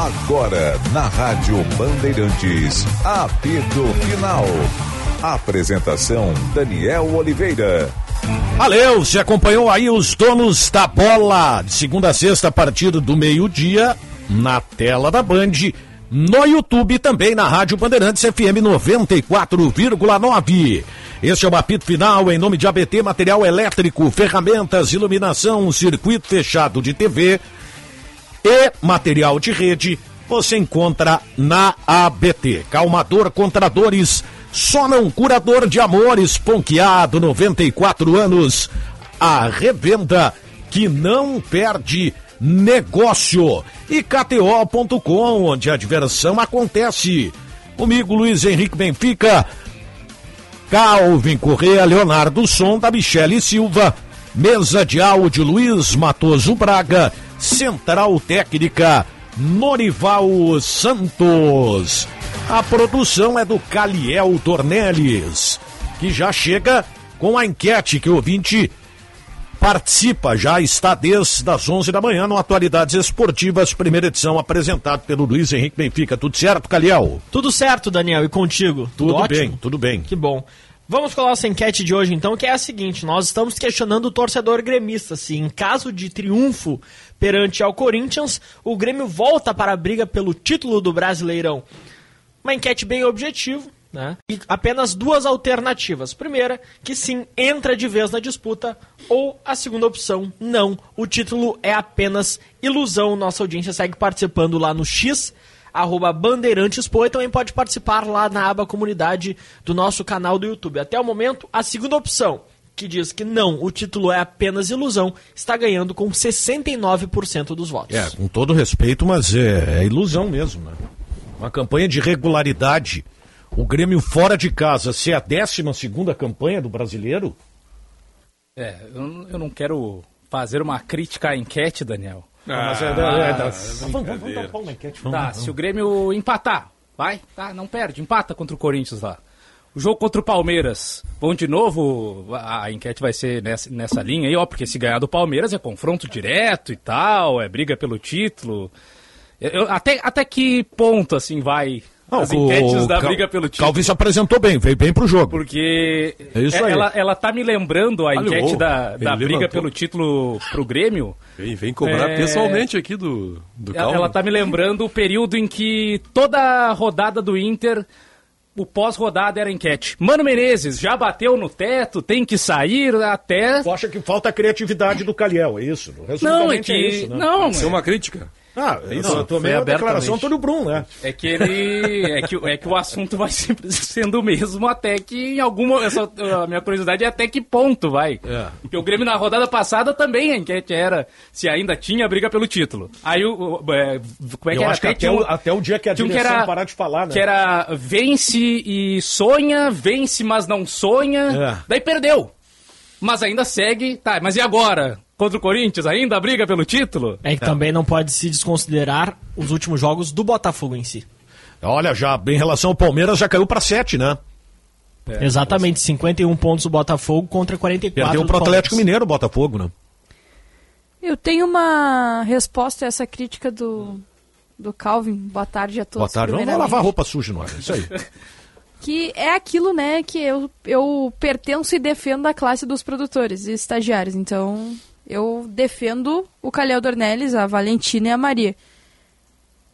Agora, na Rádio Bandeirantes, apito final. Apresentação Daniel Oliveira. Valeu, você acompanhou aí os donos da bola, de segunda a sexta, a partir do meio-dia, na tela da Band, no YouTube também na Rádio Bandeirantes FM 94,9. Este é o apito final em nome de ABT Material Elétrico, ferramentas, iluminação, circuito fechado de TV e material de rede. Você encontra na ABT. Calmador contra dores, só não curador de amores, ponqueado, 94 anos. A revenda que não perde negócio. E KTO.com, onde a diversão acontece. Comigo, Luiz Henrique Benfica. Calvin Correa, Leonardo Som, da Michele Silva, mesa de áudio Luiz Matoso Braga, central técnica Norival Santos. A produção é do Caliel Tornelles, que já chega com a enquete que o ouvinte participa, já está desde as 11 da manhã no Atualidades Esportivas, primeira edição, apresentado pelo Luiz Henrique Benfica. Tudo certo, Caliel? Tudo certo, Daniel, e contigo? Tudo, tudo bem, tudo bem. Que bom. Vamos com a nossa enquete de hoje, então, que é a seguinte: nós estamos questionando o torcedor gremista se, em caso de triunfo perante ao Corinthians, o Grêmio volta para a briga pelo título do Brasileirão. Uma enquete bem objetiva, né? E apenas duas alternativas. Primeira, que sim, entra de vez na disputa, ou a segunda opção, não. O título é apenas ilusão. Nossa audiência segue participando lá no X arroba Bandeirantespo, e também pode participar lá na aba comunidade do nosso canal do YouTube. Até o momento, a segunda opção, que diz que não, o título é apenas ilusão, está ganhando com 69% dos votos. É, com todo respeito, mas é, é ilusão mesmo, né? Uma campanha de regularidade. O Grêmio fora de casa ser a 12 segunda campanha do brasileiro? É, eu, eu não quero fazer uma crítica à enquete, Daniel. Ah, mas é, é, é, vamos, vamos dar uma enquete. Vamos, tá, vamos. se o Grêmio empatar, vai, tá, não perde, empata contra o Corinthians lá. O jogo contra o Palmeiras, vão de novo, a enquete vai ser nessa, nessa linha aí, ó, porque se ganhar do Palmeiras é confronto direto e tal, é briga pelo título. Eu, até, até que ponto, assim, vai não, as enquetes da Cal, briga pelo título. Calvin se apresentou bem, veio bem pro jogo. Porque é isso aí. Ela, ela tá me lembrando a enquete da, da briga levantou. pelo título pro Grêmio. Vem, vem cobrar é... pessoalmente aqui do, do Calvin. Ela tá me lembrando o período em que toda rodada do Inter o pós-rodada era enquete. Mano Menezes já bateu no teto, tem que sair até. Tu acha que falta a criatividade do Calhel, é isso? Não, é que. É isso, né? Não, Pode ser uma crítica. Ah, isso não, também é a declaração Antônio Brum, né? É que ele. É que, é que o assunto vai sempre sendo o mesmo até que em alguma. Essa, a minha curiosidade é até que ponto vai. É. Porque o Grêmio na rodada passada também a enquete era se ainda tinha briga pelo título. Aí o. É, como é que Eu era? Acho que até, o, até o dia que a direção que era, parar de falar, né? Que era vence e sonha, vence, mas não sonha. É. Daí perdeu. Mas ainda segue. Tá, mas e agora? Contra o Corinthians ainda a briga pelo título? É que é. também não pode se desconsiderar os últimos jogos do Botafogo em si. Olha, já em relação ao Palmeiras já caiu para 7, né? É, Exatamente, 51 pontos o Botafogo contra 44 Perdeu pro Atlético Mineiro o Botafogo, né? Eu tenho uma resposta a essa crítica do, do Calvin. Boa tarde a todos. Boa tarde. Vamos lavar roupa suja, não é? Isso aí. que é aquilo, né, que eu, eu pertenço e defendo a classe dos produtores e estagiários. Então, eu defendo o Calhau Dornelles, a Valentina e a Maria.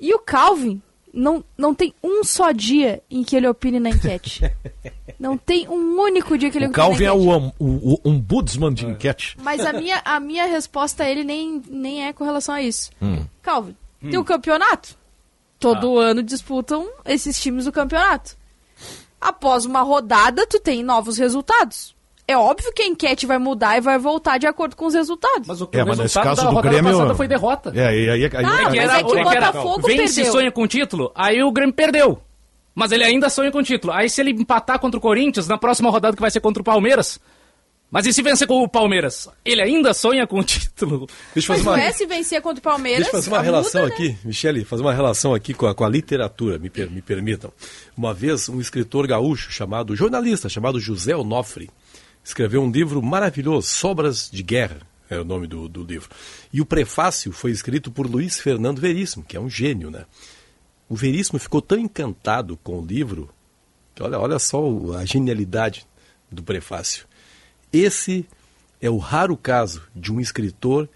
E o Calvin não, não tem um só dia em que ele opine na enquete. não tem um único dia que ele o Calvin é o, um, o, o ombudsman de é. enquete. Mas a minha, a minha resposta a ele nem, nem é com relação a isso. Hum. Calvin, hum. tem o um campeonato. Todo ah. ano disputam esses times o campeonato. Após uma rodada, tu tem novos resultados. É óbvio que a enquete vai mudar e vai voltar de acordo com os resultados. Mas o, é, o mas nesse caso da do Grêmio passada foi derrota. É, aí, aí, aí, ah, aí, mas era, é que o Botafogo Vem se sonha com o título, aí o Grêmio perdeu. Mas ele ainda sonha com o título. Aí se ele empatar contra o Corinthians, na próxima rodada que vai ser contra o Palmeiras, mas e se vencer com o Palmeiras? Ele ainda sonha com o título. Deixa Mas uma... não é se vencer contra o Palmeiras. Deixa eu fazer uma relação muda, aqui, né? Michele, fazer uma relação aqui com a, com a literatura, me, per, me permitam. Uma vez, um escritor gaúcho chamado, jornalista chamado José Onofre, escreveu um livro maravilhoso, Sobras de Guerra. é o nome do, do livro. E o prefácio foi escrito por Luiz Fernando Veríssimo, que é um gênio, né? O Veríssimo ficou tão encantado com o livro, que olha, olha só a genialidade do prefácio. Esse é o raro caso de um escritor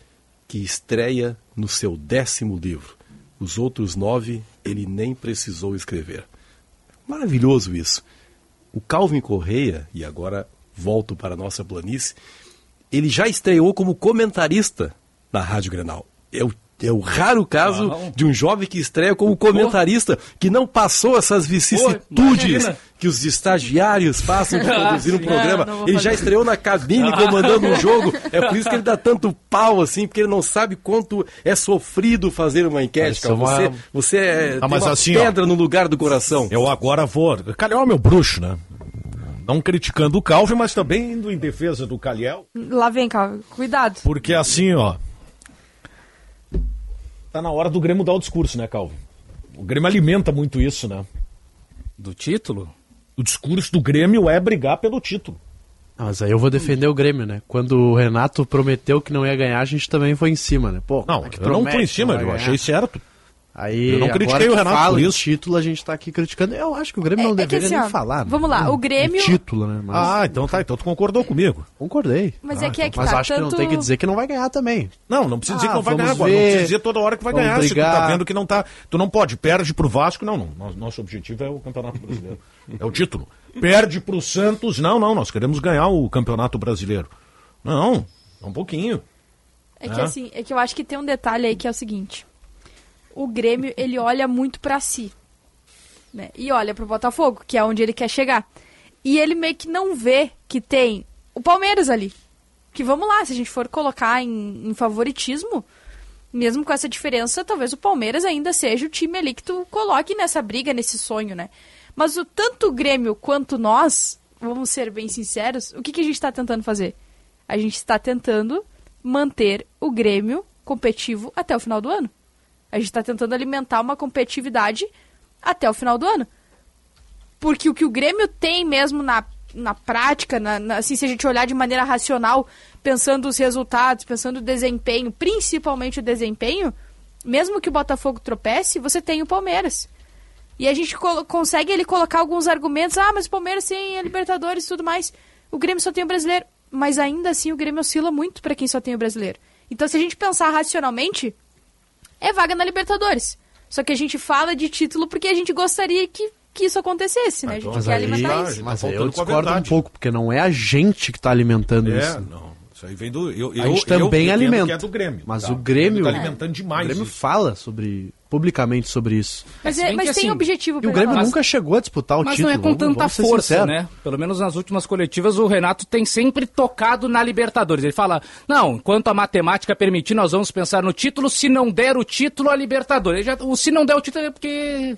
que estreia no seu décimo livro. Os outros nove ele nem precisou escrever. Maravilhoso isso. O Calvin Correia, e agora volto para a nossa planície, ele já estreou como comentarista na Rádio Grenal. É o, é o raro caso Não. de um jovem que estreia como comentarista, que não passou essas vicissitudes que os estagiários passam de produzir um sim. programa. Não, não vou ele já estreou na cabine comandando um jogo. É por isso que ele dá tanto pau assim, porque ele não sabe quanto é sofrido fazer uma enquete. Parece Cara. uma- Você, você é Ah, uma assim, ó. pedra no lugar do coração. Eu agora vou. Calhau é meu bruxo, né? Não criticando o Calvin, mas também indo em defesa do Calhau. Lá vem, calma. Cuidado. Porque assim, ó. Tá na hora do Grêmio dar o discurso, né, Calvin? O Grêmio alimenta muito isso, né? Do título? O discurso do Grêmio é brigar pelo título. Ah, Mas aí eu vou defender o Grêmio, né? Quando o Renato prometeu que não ia ganhar, a gente também foi em cima, né? Pô, Não, é que eu não promete, fui em cima, eu ganhar? achei certo. Aí, Eu não critiquei que o Renato fala por isso. título, a gente tá aqui criticando. Eu acho que o Grêmio É- não é que deveria assim, nem ó, falar. vamos lá, né? o Grêmio- título, né? Mas Ah, então tá, então tu concordou comigo. concordei. Mas é que é que Mas tá. acho que não tanto... tem que dizer que não vai ganhar também. Não, não precisa dizer Ah, que não vai ganhar agora. Não ver, precisa dizer toda hora que vai vamos ganhar. Se tu tá brigar. vendo que não tá. Tu não pode, perde pro Vasco. Não, não. Nosso- objetivo é o Campeonato Brasileiro. É o título. Perde pro Santos. Não, não. Nós queremos ganhar o Campeonato Brasileiro. Não, um pouquinho. É que É? assim, é que eu acho que tem um detalhe aí que é o seguinte. O Grêmio, ele olha muito pra si. Né? E olha pro Botafogo, que é onde ele quer chegar. E ele meio que não vê que tem o Palmeiras ali. Que vamos lá, se a gente for colocar em, em favoritismo, mesmo com essa diferença, talvez o Palmeiras ainda seja o time ali que tu coloque nessa briga, nesse sonho, né? Mas o tanto o Grêmio quanto nós, vamos ser bem sinceros, o que, que a gente está tentando fazer? A gente está tentando manter o Grêmio competitivo até o final do ano. A gente está tentando alimentar uma competitividade até o final do ano. Porque o que o Grêmio tem mesmo na, na prática, na, na- assim, se a gente olhar de maneira racional, pensando os resultados, pensando o desempenho, principalmente o desempenho, mesmo que o Botafogo tropece, você tem o Palmeiras. E a gente consegue ele colocar alguns argumentos, ah, mas o Palmeiras tem a Libertadores e tudo mais. O Grêmio só tem o brasileiro. Mas ainda assim o Grêmio oscila muito para quem só tem o brasileiro. Então se a gente pensar racionalmente, é vaga na Libertadores. Só que a gente fala de título porque a gente gostaria que, que isso acontecesse, né? A gente Mas quer aí, alimentar tá- isso. mas tá eu discordo um pouco, porque não é a gente que tá alimentando É, isso. não. Isso aí vem do. Eu, A eu, gente eu também defendo alimenta. Que é do Grêmio. Mas tá? o Grêmio. tá alimentando demais. O Grêmio isso. fala sobre. Publicamente sobre isso. Mas, é- mas que, tem assim, objetivo E o Grêmio falar. nunca chegou a disputar o Mas título. não é com vamos- tanta força, né? Pelo menos nas últimas coletivas o Renato tem sempre tocado na Libertadores. Ele fala: não, enquanto a matemática permitir, nós vamos pensar no título. Se não der o título, a Libertadores. Já- o se não der o título é porque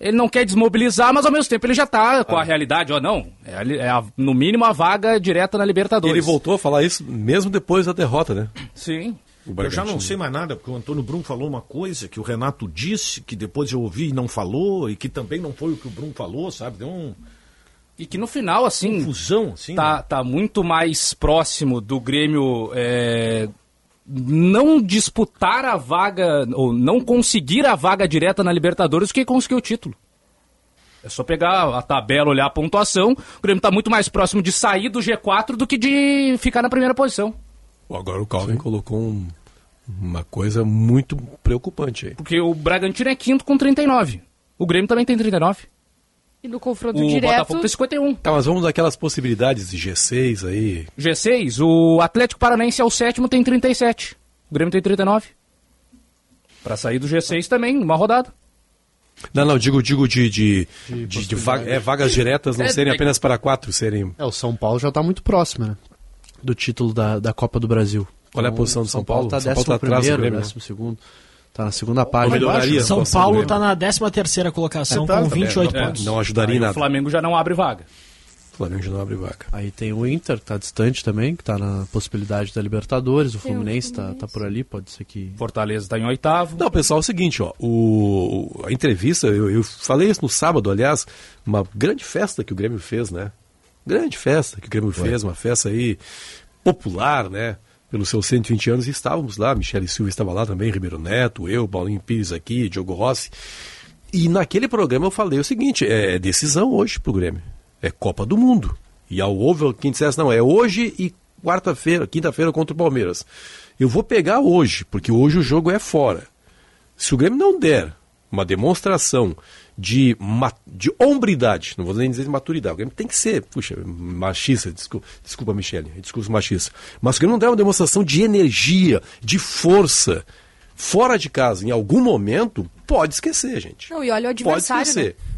ele não quer desmobilizar, mas ao mesmo tempo ele já tá com a realidade. Ó, não, é, é a- no mínimo a vaga direta na Libertadores. Ele voltou a falar isso mesmo depois da derrota, né? Sim. Eu já não sei mais nada, porque o Antônio Brum falou uma coisa que o Renato disse, que depois eu ouvi e não falou, e que também não foi o que o Brum falou, sabe? Deu uma E que no final, assim, confusão, assim. tá, né? tá muito mais próximo do Grêmio é, não disputar a vaga, ou não conseguir a vaga direta na Libertadores do que conseguir o título. É só pegar a tabela, olhar a pontuação. O Grêmio tá muito mais próximo de sair do G4 do que de ficar na primeira posição. Agora o Calvin colocou um- uma coisa muito preocupante aí. Porque o Bragantino é quinto com 39. O Grêmio também tem 39. E no confronto O direto. Botafogo tem 51. Tá, mas vamos daquelas possibilidades de G6 aí. G6, o Atlético Paranaense é o sétimo, tem 37. O Grêmio tem 39. Pra sair do G6 também, uma rodada. Não, não, digo, digo de, de, de, de vaga- é, vagas diretas não É, serem apenas para quatro, serem. É, o São Paulo já tá muito próximo, né? Do título da, da Copa do Brasil. Qual é a posição do São Paulo? Tá São Paulo tá décimo atrás do primeiro, Grêmio, né? décimo segundo. Tá na segunda página. melhoraria. São Paulo está na 13 terceira colocação É, tá, com tá 28 não, pontos. não ajudaria Aí nada. O Flamengo já não abre vaga. O Flamengo já não abre vaga. Aí tem o Inter, que tá distante também, que tá na possibilidade da Libertadores. O Fluminense tá, Fluminense. tá por ali, pode ser que. Fortaleza tá em oitavo. Não, pessoal, é o seguinte, ó. O, o- a entrevista, eu, eu falei isso no sábado, aliás, uma grande festa que o Grêmio fez, né? Grande festa que o Grêmio fez, uma festa aí popular, né? Pelos seus 120 anos, e estávamos lá, Michele Silva estava lá também, Ribeiro Neto, eu, Paulinho Pires aqui, Diogo Rossi. E naquele programa eu falei o seguinte: é decisão hoje pro Grêmio. É Copa do Mundo. E ao houve quem dissesse, não, é hoje e quarta-feira, quinta-feira contra o Palmeiras. Eu vou pegar hoje, porque hoje o jogo é fora. Se o Grêmio não der uma demonstração de, de hombridade, não vou nem dizer de maturidade, o Grêmio tem que ser, puxa, machista, desculpa, desculpa Michele, discurso machista, mas o Grêmio não der uma demonstração de energia, de força, fora de casa, em algum momento, pode esquecer, gente. Não, e olha o adversário, Pode esquecer. Né?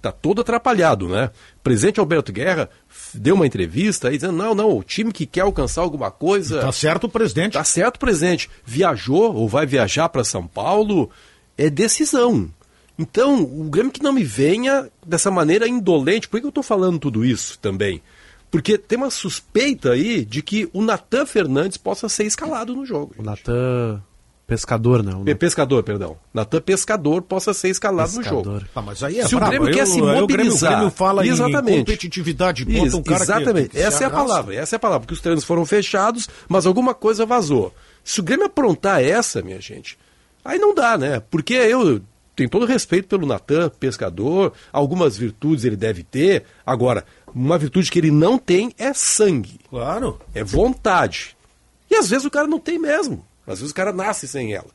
Tá todo atrapalhado, né? O presidente Alberto Guerra deu uma entrevista aí dizendo: não, não, o time que quer alcançar alguma coisa. Tá certo o presidente. Tá certo o presidente. Viajou ou vai viajar para São Paulo, é decisão. Então, o Grêmio que não me venha dessa maneira indolente. Por que eu estou falando tudo isso também? Porque tem uma suspeita aí de que o Natan Fernandes possa ser escalado no jogo. O Natan Pescador, não. Pe pescador, perdão. Natan Pescador possa ser escalado pescador. no jogo. Ah, mas aí é Se o Grêmio eu, quer se mobilizar. O Grêmio, o Grêmio fala exatamente. em competitividade, bota Isso, um cara Exatamente. Que, que essa é a palavra. Essa é a palavra. Porque os treinos foram fechados, mas alguma coisa vazou. Se o Grêmio aprontar essa, minha gente, aí não dá, né? Porque eu tenho todo respeito pelo Natan, pescador, algumas virtudes ele deve ter. Agora, uma virtude que ele não tem é sangue. Claro. É vontade. E às vezes o cara não tem mesmo. Às vezes o cara nasce sem ela.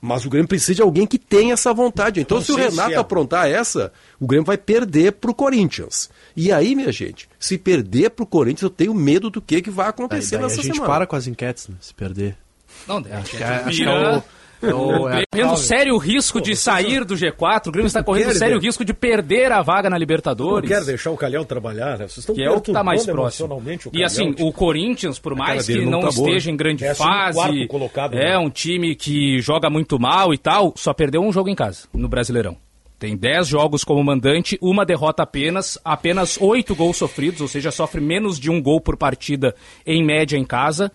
Mas o Grêmio precisa de alguém que tenha essa vontade. Então, se o Renato se é. aprontar essa, o Grêmio vai perder para o Corinthians. E aí, minha gente, se perder para o Corinthians, eu tenho medo do que, que vai acontecer daí, daí nessa a gente semana. para com as enquetes, né? Se perder. Não, acho que, é, acho que é o o, é correndo sério risco de sair do G4, o Grêmio está correndo sério risco de perder a vaga na Libertadores. Não quer deixar o Calhão trabalhar, né? Vocês estão que é o que está mais próximo. e assim, tipo, o Corinthians, por mais que não, não tá esteja boa. em grande é fase, um colocado, é né? um time que joga muito mal e tal, só perdeu um jogo em casa, no Brasileirão. Tem 10 jogos como mandante, uma derrota apenas, apenas 8 gols sofridos, ou seja, sofre menos de um gol por partida em média em casa.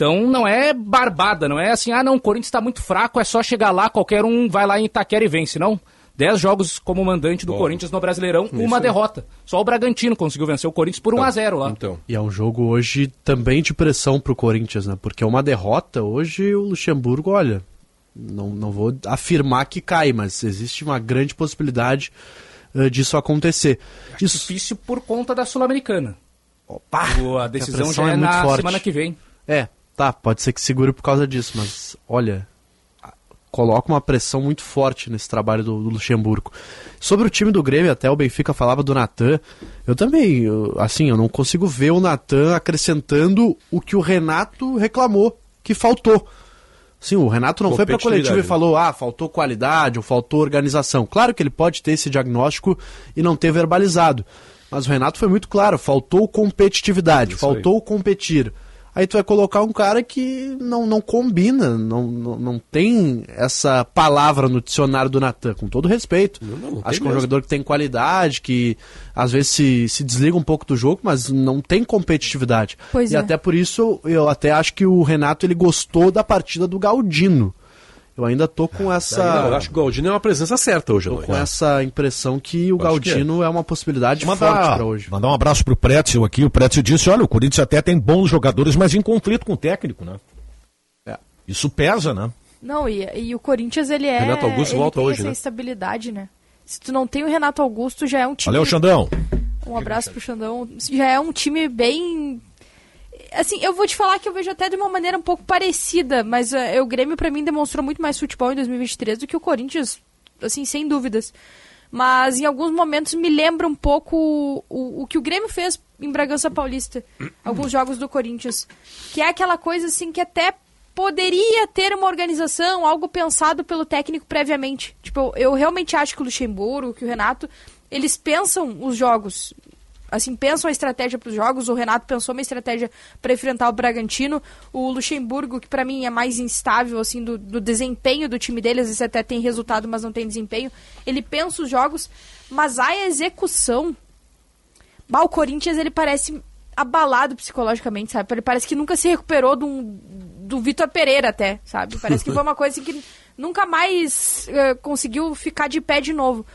Então não é barbada, não é assim, ah não, o Corinthians está muito fraco, é só chegar lá, qualquer um vai lá em Itaquera e vence, não. Dez jogos como mandante do Bom, Corinthians no Brasileirão, uma é. derrota. Só o Bragantino conseguiu vencer o Corinthians por 1 a 0 lá. Então. E é um jogo hoje também de pressão pro Corinthians, né? Porque é uma derrota, hoje o Luxemburgo, olha, não, não vou afirmar que cai, mas existe uma grande possibilidade uh, disso acontecer. Acho Isso... difícil por conta da Sul-Americana. Opa! A decisão a já é, é na forte. semana que vem. É, Tá, pode ser que segure por causa disso, mas olha, coloca uma pressão muito forte nesse trabalho do, do, Luxemburgo. Sobre o time do Grêmio, até o Benfica falava do Natan. Eu também, eu, assim, eu não consigo ver o Natan acrescentando o que o Renato reclamou, que faltou. Sim, o Renato não foi para coletivo e falou, ah, faltou qualidade ou faltou organização. Claro que ele pode ter esse diagnóstico e não ter verbalizado. Mas o Renato foi muito claro, faltou competitividade, faltou competir. Aí tu vai colocar um cara que não, não combina, não, não, não tem essa palavra no dicionário do Natan, com todo respeito. Não, não, Acho que é um jogador que tem qualidade, que às vezes se, se desliga um pouco do jogo, mas não tem competitividade. Pois e é. até por isso eu até acho que o Renato ele gostou da partida do Galdino. Eu ainda tô com essa. Não, eu acho que o Galdino é uma presença certa hoje, Tô com essa impressão que o Galdino que é. é. uma possibilidade mandar, forte para hoje. Mandar um abraço pro Prétio aqui. O Prétio disse: olha, o Corinthians até tem bons jogadores, mas em conflito com o técnico, né? É. Isso pesa, né? Não, e, e o Corinthians ele é. Renato Augusto ele volta tem hoje, essa né? estabilidade, né? Se tu não tem o Renato Augusto, já é um time. Valeu, Xandão. Um abraço pro Xandão. Já é um time bem assim, eu vou te falar que eu vejo até de uma maneira um pouco parecida, mas uh, o Grêmio para mim demonstrou muito mais futebol em 2023 do que o Corinthians, assim, sem dúvidas. Mas em alguns momentos me lembra um pouco o, o, o que o Grêmio fez em Bragança Paulista, alguns jogos do Corinthians, que é aquela coisa assim que até poderia ter uma organização, algo pensado pelo técnico previamente. Tipo, eu, eu realmente acho que o Luxemburgo, que o Renato, eles pensam os jogos assim, pensam a estratégia para os jogos. O Renato pensou uma estratégia para enfrentar o Bragantino. O Luxemburgo, que para mim é mais instável, assim, do, do, desempenho do time dele, às vezes até tem resultado, mas não tem desempenho. Ele pensa os jogos, mas a execução. Bah, o Corinthians, ele parece abalado psicologicamente, sabe? Ele parece que nunca se recuperou do, do Vitor Pereira até, sabe? Parece que foi uma coisa assim, que nunca mais uh, conseguiu ficar de pé de novo.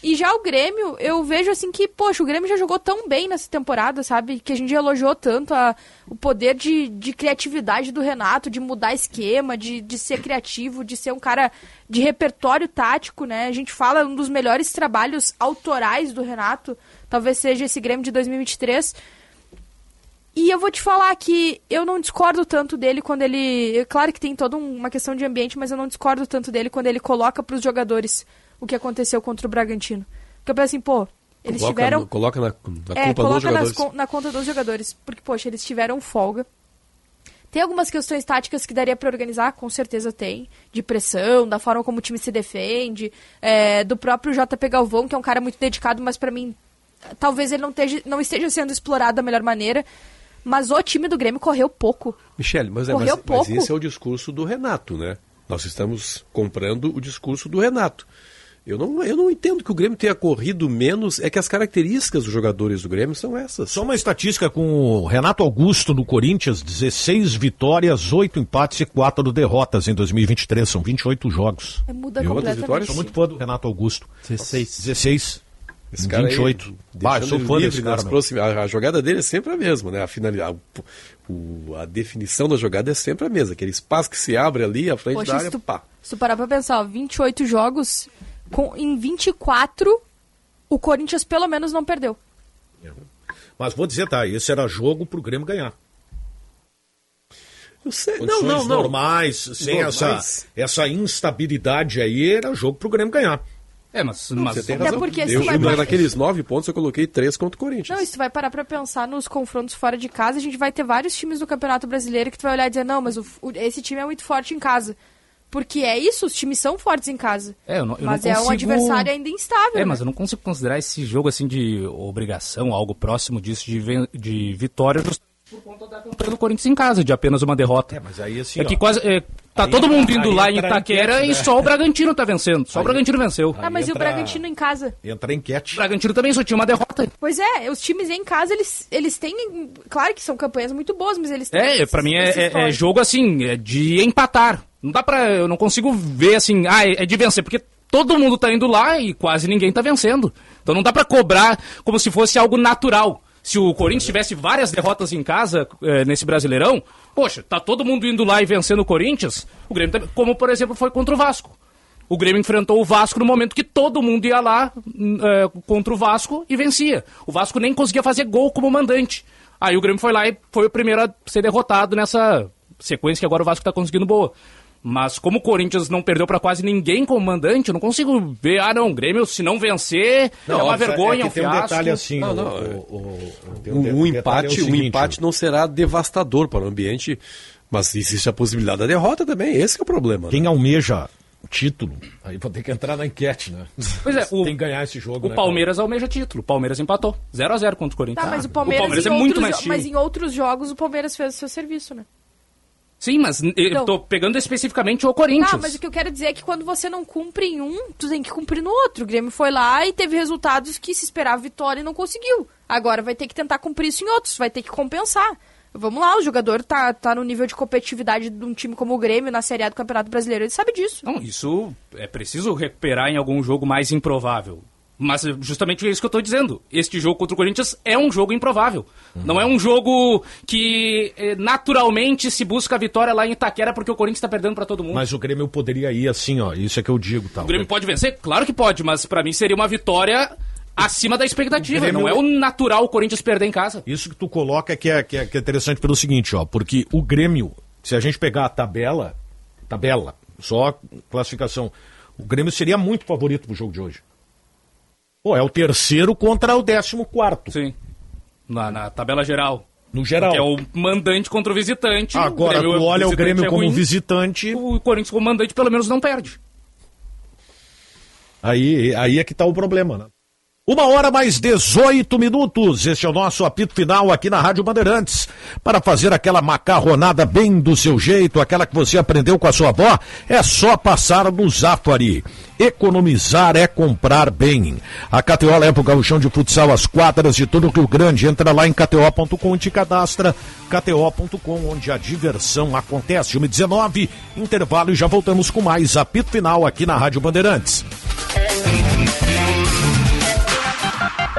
E já o Grêmio, eu vejo assim que, poxa, o Grêmio já jogou tão bem nessa temporada, sabe? Que a gente elogiou tanto a, o poder de, de criatividade do Renato, de mudar esquema, de, de ser criativo, de ser um cara de repertório tático, né? A gente fala um dos melhores trabalhos autorais do Renato, talvez seja esse Grêmio de 2023. E eu vou te falar que eu não discordo tanto dele quando ele. Claro que tem toda uma questão de ambiente, mas eu não discordo tanto dele quando ele coloca para os jogadores o que aconteceu contra o Bragantino. Porque eu penso assim, pô, eles coloca, tiveram. Coloca na, na É, culpa coloca dos jogadores. nas na conta dos jogadores. Porque, poxa, eles tiveram folga. Tem algumas questões táticas que daria pra organizar, com certeza tem. De pressão, da forma como o time se defende, é, do próprio JP Galvão, que é um cara muito dedicado, mas pra mim, talvez ele não esteja, não esteja sendo explorado da melhor maneira. Mas o time do Grêmio correu pouco. Michele, mas, é, Correu mas, mas pouco. esse é o discurso do Renato, né? Nós estamos comprando o discurso do Renato. Eu não, eu não entendo que o Grêmio tenha corrido menos, é que as características dos jogadores do Grêmio são essas. Só uma estatística com o Renato Augusto no Corinthians, 16 vitórias, 8 empates e 4 derrotas em 2023, são 28 jogos. É, Muda E completamente. vitórias? Sou muito fã do Renato Augusto. 16. 16. Esse cara aí, 28. Bah, sou fã livre desse cara. meu. proximi- a, a jogada dele é sempre a mesma, né? A, finalidade, a, o- a definição da jogada é sempre a mesma. Aquele espaço que se abre ali à frente Poxa, da se área, tu, pá. se tu parar pra pensar, ó, 28 jogos, com, em 24, o Corinthians pelo menos não perdeu. Mas vou dizer, tá, esse era jogo pro Grêmio ganhar. Eu sei. Não, Condições não, não. normais, sem Normais. Essa, essa instabilidade aí, era jogo pro Grêmio ganhar. É, mas, mas Você tem Até razão. porque se eu, vai naqueles nove pontos eu coloquei três contra o Corinthians. Não, tu vai parar pra pensar nos confrontos fora de casa, a gente vai ter vários times do Campeonato Brasileiro que tu vai olhar e dizer, não, mas o- o- esse time é muito forte em casa. Porque é isso, os times são fortes em casa. É, eu não- eu mas não é um adversário ainda instável. É, né? mas eu não consigo considerar esse jogo assim de obrigação, algo próximo disso, de, ven- de vitória, justamente por conta da campanha do Corinthians em casa, de apenas uma derrota. É, mas aí assim. É que ó, quase. é, tá Aí todo mundo entra- indo aí lá em entra Itaquera enquete, e né? só o Bragantino tá vencendo. Só o Bragantino venceu. Ah, mas e o entra- Bragantino em casa? Entra enquete. O Bragantino também só tinha uma derrota. Pois é, os times em casa, eles, eles têm. Claro que são campanhas muito boas, mas eles têm. É, pra mim é, é- é jogo assim, é de empatar. Não dá pra. Eu não consigo ver assim, ah, é é de vencer, porque todo mundo tá indo lá e quase ninguém tá vencendo. Então não dá pra cobrar como se fosse algo natural. Se o Corinthians tivesse várias derrotas em casa eh, nesse Brasileirão, poxa, tá todo mundo indo lá e vencendo o Corinthians, o Grêmio também, como por exemplo foi contra o Vasco. O Grêmio enfrentou o Vasco no momento que todo mundo ia lá eh, contra o Vasco e vencia. O Vasco nem conseguia fazer gol como mandante. Aí o Grêmio foi lá e foi o primeiro a ser derrotado nessa sequência que agora o Vasco tá conseguindo boa. Mas como o Corinthians não perdeu pra quase ninguém como mandante, eu não consigo ver, ah não, o Grêmio se não vencer, é uma óbvio, vergonha, é um tem um detalhe assim. Não, o- não, o- é- o- o- Um, um detalhe é o empate, um empate não será devastador para o ambiente, mas existe a possibilidade da derrota também. Esse que é o problema. né? Quem almeja título, aí vou ter que entrar na enquete, né? Pois é, o, Tem que ganhar esse jogo, o né, Palmeiras almeja título. O Palmeiras empatou. 0 a 0 contra o Corinthians. Tá, mas o Palmeiras, em é muito outros mais jo- time. Mas em outros jogos o Palmeiras fez o seu serviço, né? Sim, mas eu Então- tô pegando especificamente o Corinthians. Tá, mas o que eu quero dizer é que quando você não cumpre em um, tu tem que cumprir no outro. O Grêmio foi lá e teve resultados que se esperava vitória e não conseguiu. Agora vai ter que tentar cumprir isso em outros, vai ter que compensar. Vamos lá, o jogador tá, tá no nível de competitividade de um time como o Grêmio na Série A do Campeonato Brasileiro, ele sabe disso. Não, isso é preciso recuperar em algum jogo mais improvável. Mas é justamente isso que eu tô dizendo. Este jogo contra o Corinthians é um jogo improvável. Não é um jogo que eh, naturalmente se busca a vitória lá em Itaquera porque o Corinthians tá perdendo pra todo mundo. Mas o Grêmio poderia ir assim, ó. Isso é que eu digo, tal. O Grêmio pode vencer? Claro que pode, mas pra mim seria uma vitória acima da expectativa. Grêmio- Não é o natural o Corinthians perder em casa. Isso que tu coloca é que é, que é, que é interessante pelo seguinte, ó. Porque o Grêmio, se a gente pegar a tabela, tabela, só classificação, o Grêmio seria muito favorito pro jogo de hoje. Pô, é o terceiro contra o décimo quarto, Sim. Na, na tabela geral. no geral. É o mandante contra o visitante. Agora, Grêmio- tu olha o visitante Grêmio é como ruim, visitante, O Corinthians como mandante pelo menos não perde. aí, aí é que tá o problema, né? Uma hora mais 18 minutos. Este é o nosso apito final aqui na Rádio Bandeirantes. Para fazer aquela macarronada bem do seu jeito, aquela que você aprendeu com a sua avó, é só passar no Zafari. Economizar é comprar bem. A KTO leva o gauchão de futsal às quadras de todo o Rio Grande. Entra lá em kto.com e te cadastra. kto.com, onde a diversão acontece. 1h19, intervalo e já voltamos com mais apito final aqui na Rádio Bandeirantes.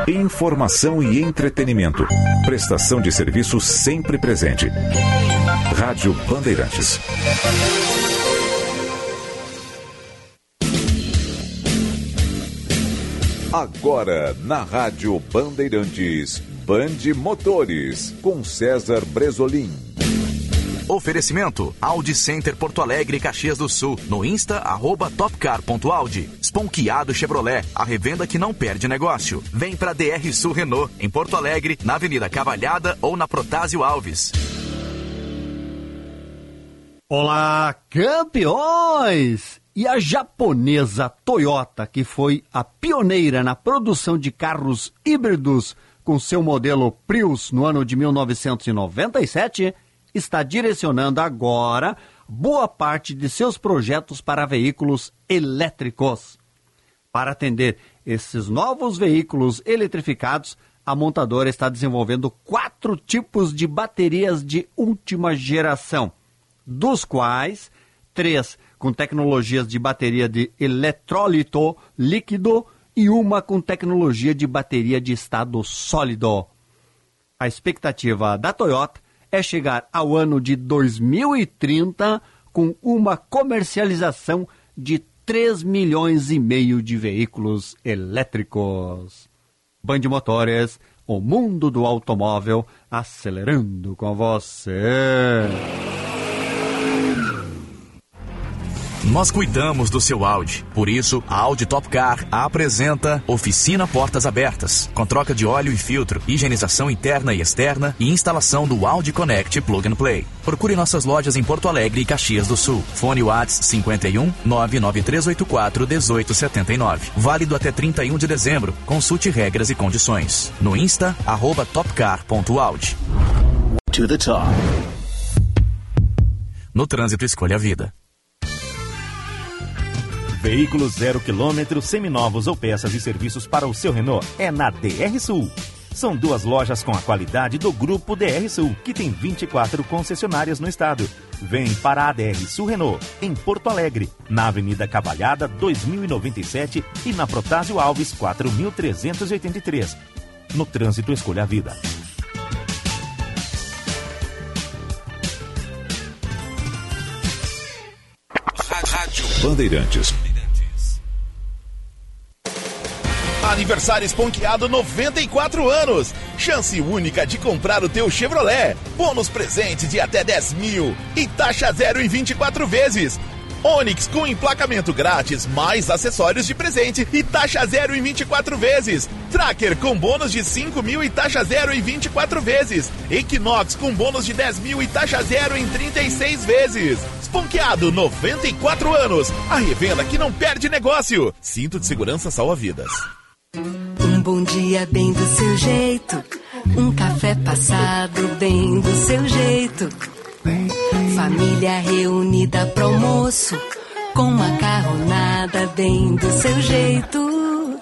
Informação e entretenimento. Prestação de serviço sempre presente. Rádio Bandeirantes. Agora, na Rádio Bandeirantes, Bande Motores, com César Bresolim. Oferecimento Audi Center Porto Alegre, Caxias do Sul. No Insta, arroba topcar.audi. Sponkeado Chevrolet, a revenda que não perde negócio. Vem pra DR Sul Renault, em Porto Alegre, na Avenida Cavalhada ou na Protásio Alves. Olá, campeões! E a japonesa Toyota, que foi a pioneira na produção de carros híbridos com seu modelo Prius no ano de 1997, está direcionando agora boa parte de seus projetos para veículos elétricos. Para atender esses novos veículos eletrificados, a montadora está desenvolvendo quatro tipos de baterias de última geração, dos quais três com tecnologias de bateria de eletrólito líquido e uma com tecnologia de bateria de estado sólido. A expectativa da Toyota é chegar ao ano de 2030 com uma comercialização de 3 milhões e meio de veículos elétricos. Band Motores, o mundo do automóvel acelerando com você. Nós cuidamos do seu Audi. Por isso, a Audi Top Car apresenta Oficina Portas Abertas, com troca de óleo e filtro, higienização interna e externa e instalação do Audi Connect Plug and Play. Procure nossas lojas em Porto Alegre e Caxias do Sul. Fone Whats 51 99384 1879. Válido até 31 de dezembro. Consulte regras e condições. No Insta, arroba topcar.audi. To the top. No trânsito, escolha a vida. Veículos zero quilômetro, seminovos ou peças e serviços para o seu Renault é na DR Sul. São duas lojas com a qualidade do Grupo DR Sul, que tem 24 concessionárias no estado. Vem para a DR Sul Renault, em Porto Alegre, na Avenida Cavalhada 2097 e na Protásio Alves 4383. No trânsito, escolha a vida. Rádio Bandeirantes. Aniversário esponqueado 94 anos. Chance única de comprar o teu Chevrolet. Bônus presente de até 10 mil. E taxa zero em 24 vezes. Onix com emplacamento grátis, mais acessórios de presente e taxa zero em 24 vezes. Tracker com bônus de 5 mil e taxa zero em 24 vezes. Equinox com bônus de 10 mil e taxa zero em 36 vezes. Sponkeado 94 anos. A revenda que não perde negócio. Cinto de segurança salva vidas. Um bom dia bem do seu jeito. Um café passado bem do seu jeito. Família reunida pro almoço. Com macarronada bem do seu jeito.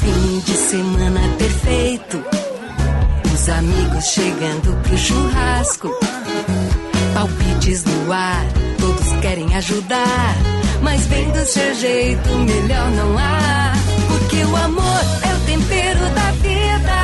Fim de semana perfeito. Os amigos chegando pro churrasco. Palpites no ar, todos querem ajudar. Mas bem do seu jeito, melhor não há. Porque o amor é o tempero da vida.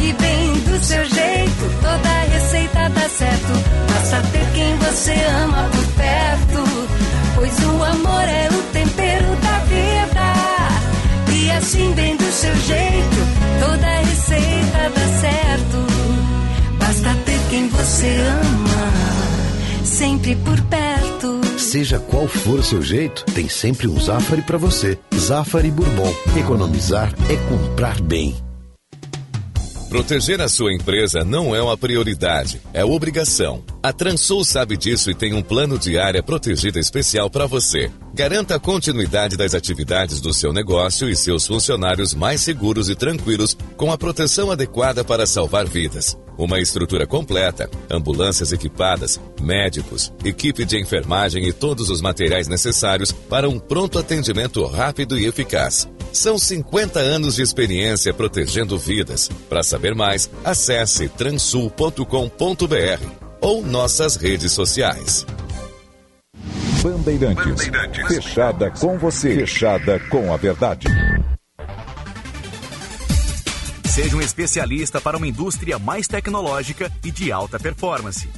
E bem do seu jeito, toda receita dá certo. Basta ter quem você ama por perto. Pois o amor é o tempero da vida. E assim, bem do seu jeito, toda receita dá certo. Basta ter quem você ama, sempre por perto. Seja qual for o seu jeito, tem sempre um Zafari para você. Zafari Bourbon. Economizar é comprar bem. Proteger a sua empresa não é uma prioridade, é obrigação. A Transul sabe disso e tem um plano de área protegida especial para você. Garanta a continuidade das atividades do seu negócio e seus funcionários mais seguros e tranquilos com a proteção adequada para salvar vidas. Uma estrutura completa, ambulâncias equipadas, médicos, equipe de enfermagem e todos os materiais necessários para um pronto atendimento rápido e eficaz. São 50 anos de experiência protegendo vidas. Para saber mais, acesse transul.com.br ou nossas redes sociais. Bandeirantes. Bandeirantes. Fechada com você. Fechada com a verdade. Seja um especialista para uma indústria mais tecnológica e de alta performance.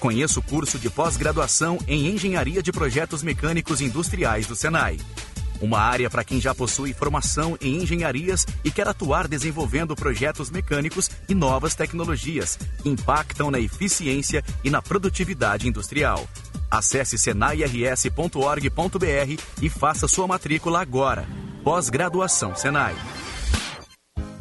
Conheça o curso de pós-graduação em Engenharia de Projetos Mecânicos Industriais do Senai. Uma área para quem já possui formação em engenharias e quer atuar desenvolvendo projetos mecânicos e novas tecnologias que impactam na eficiência e na produtividade industrial. Acesse senairs.org.br e faça sua matrícula agora. Pós-graduação Senai.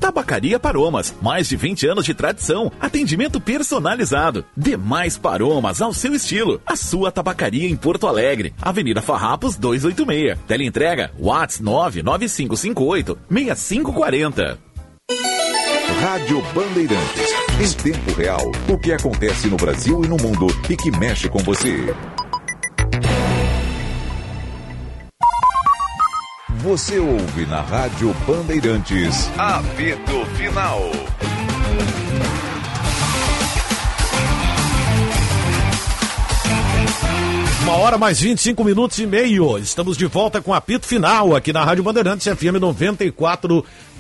Tabacaria Paromas, mais de 20 anos de tradição, atendimento personalizado. Demais Paromas ao seu estilo. A sua tabacaria em Porto Alegre, Avenida Farrapos 286. Teleentrega Whats 99558 6540. Rádio Bandeirantes. Em tempo real, o que acontece no Brasil e no mundo e que mexe com você. Você ouve na Rádio Bandeirantes. Apito Final. Uma hora mais 25 minutos e meio. Estamos de volta com apito final aqui na Rádio Bandeirantes FM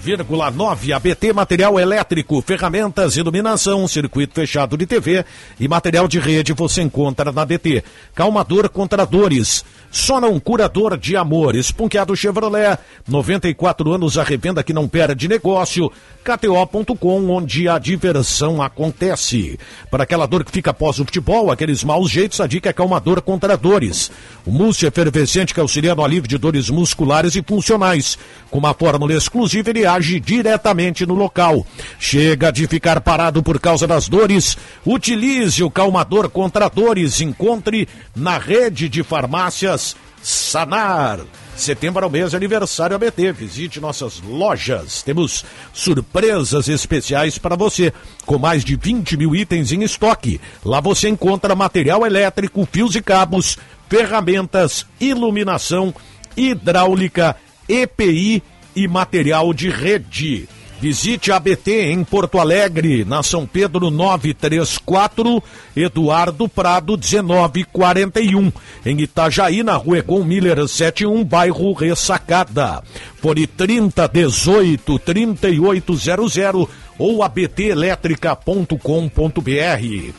94,9. ABT Material Elétrico, ferramentas, iluminação, circuito fechado de TV e material de rede você encontra na ABT. Calmador contra dores. Sona um curador de amor. Esponqueado Chevrolet. 94 anos a revenda que não perde negócio. KTO.com, onde a diversão acontece. Para aquela dor que fica após o futebol, aqueles maus jeitos, a dica é calmador contra dores. O mousse efervescente que auxilia no alívio de dores musculares e funcionais. Com uma fórmula exclusiva, ele age diretamente no local. Chega de ficar parado por causa das dores. Utilize o calmador contra dores. Encontre na rede de farmácias Sanar. Setembro é o mês de aniversário ABT. Visite nossas lojas. Temos surpresas especiais para você, com mais de 20 mil itens em estoque. Lá você encontra material elétrico, fios e cabos, ferramentas, iluminação, hidráulica, EPI e material de rede. Visite a ABT em Porto Alegre, na São Pedro 934, Eduardo Prado 1941. Em Itajaí, na Rua Egon Miller 71, bairro Ressacada. Fone 3018 3800 ou abtelétrica.com.br.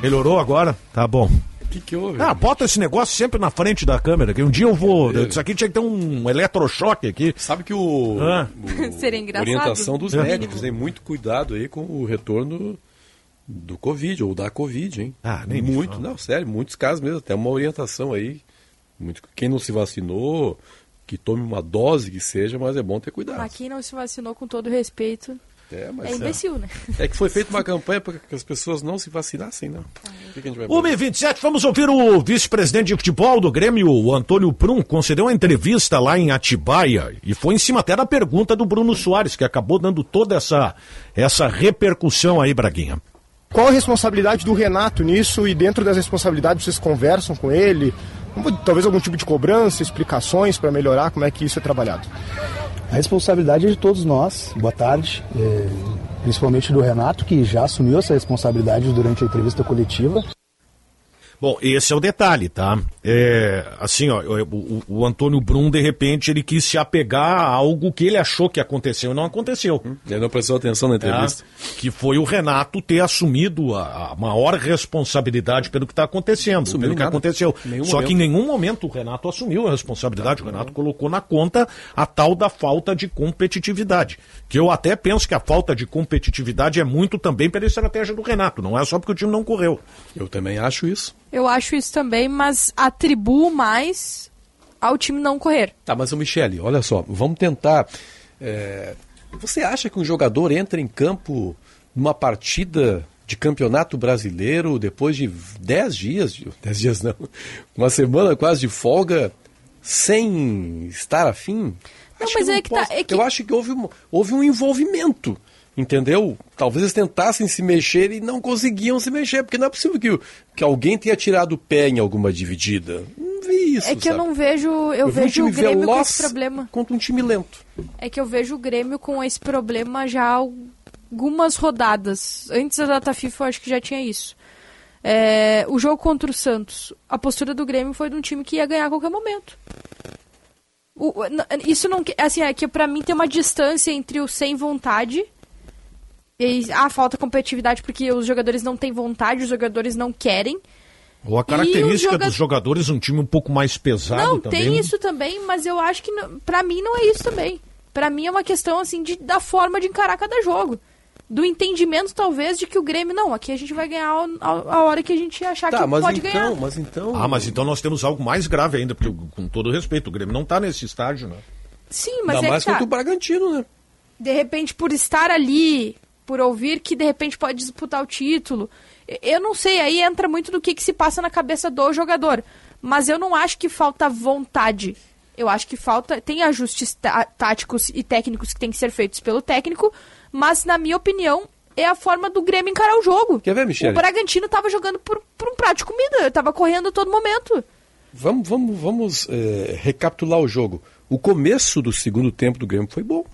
Melhorou agora? Tá bom. O que, que houve? Ah, bota esse negócio sempre na frente da câmera, que um dia eu vou. Isso aqui tinha que ter um eletrochoque aqui. Sabe que o. Ah. o- Seria engraçado. Orientação dos É. médicos, tem muito cuidado aí com o retorno do Covid, ou da Covid, hein? Ah, nem Muito, não, sério, muitos casos mesmo, até uma orientação aí. Muito, quem não se vacinou, que tome uma dose que seja, mas é bom ter cuidado. Mas quem não se vacinou com todo respeito É, mas é imbecil, né? É que foi feita uma campanha para que as pessoas não se vacinassem, não. O que, que a gente vai 1 e 27 vamos ouvir o vice-presidente de futebol do Grêmio, o Antônio Prum, concedeu uma entrevista lá em Atibaia e foi em cima até da pergunta do Bruno Soares, que acabou dando toda essa, essa repercussão aí, Braguinha. Qual a responsabilidade do Renato nisso e dentro das responsabilidades vocês conversam com ele? Talvez algum tipo de cobrança, explicações para melhorar como é que isso é trabalhado? A responsabilidade é de todos nós. Boa tarde. É, principalmente do Renato, que já assumiu essa responsabilidade durante a entrevista coletiva. Bom, esse é o detalhe, tá? É, assim, ó, o, o- Antônio Brum, de repente, ele quis se apegar a algo que ele achou que aconteceu e não aconteceu. Ele não prestou atenção na entrevista. Tá? Que foi o Renato ter assumido a, a maior responsabilidade pelo que está acontecendo, Assumiu pelo que nada. aconteceu. Nenhum Só que em momento. nenhum momento o Renato assumiu a responsabilidade. O Renato colocou na conta a tal da falta de competitividade. Que eu até penso que a falta de competitividade é muito também pela estratégia do Renato. Não é só porque o time não correu. Eu também acho isso. Eu acho isso também, mas atribuo mais ao time não correr. Tá, mas o Michele, olha só, vamos tentar. é, Você acha que um jogador entra em campo numa partida de campeonato brasileiro depois de 10 dias, de- 10 dias não, uma semana quase de folga, sem estar afim? Não, mas não é que tá- é que- Eu acho que houve um, houve um envolvimento. Entendeu? Talvez eles tentassem se mexer e não conseguiam se mexer, porque não é possível que, que alguém tenha tirado o pé em alguma dividida. Não vi isso. é que eu sabe? não vejo, eu, um vejo time o Grêmio com esse problema. Contra um time lento. É que eu vejo o Grêmio com esse problema já há algumas rodadas. Antes da data FIFA eu acho que já tinha isso. É, o jogo contra o Santos, a postura do Grêmio foi de um time que ia ganhar a qualquer momento. O- isso não. Assim, é que pra mim tem uma distância entre o sem vontade. E a falta competitividade porque os jogadores não têm vontade, os jogadores não querem. Ou a característica joga- dos jogadores, um time um pouco mais pesado não, também. tem isso também, mas eu acho que não- pra mim não é isso também. Pra mim é uma questão assim de, da forma de encarar cada jogo. Do entendimento, talvez, de que o Grêmio, não, aqui a gente vai ganhar a, a- a hora que a gente achar Tá, que mas pode então, ganhar. mas então. Ah, mas então nós temos algo mais grave ainda, porque, com todo respeito, o Grêmio não tá nesse estágio, né? Sim, mas Ainda é mais que tá. contra o Bragantino, né? de repente, por estar ali, por ouvir que de repente pode disputar o título. Eu não sei, aí entra muito do que, que se passa na cabeça do jogador. Mas eu não acho que falta vontade. Eu acho que falta. Tem ajustes tá- táticos e técnicos que têm que ser feitos pelo técnico, mas, na minha opinião, é a forma do Grêmio encarar o jogo. Quer ver, Michele? O Bragantino tava jogando por, por um prato de comida, tava correndo a todo momento. Vamos, vamos, vamos é, recapitular o jogo. O começo do segundo tempo do Grêmio foi bom.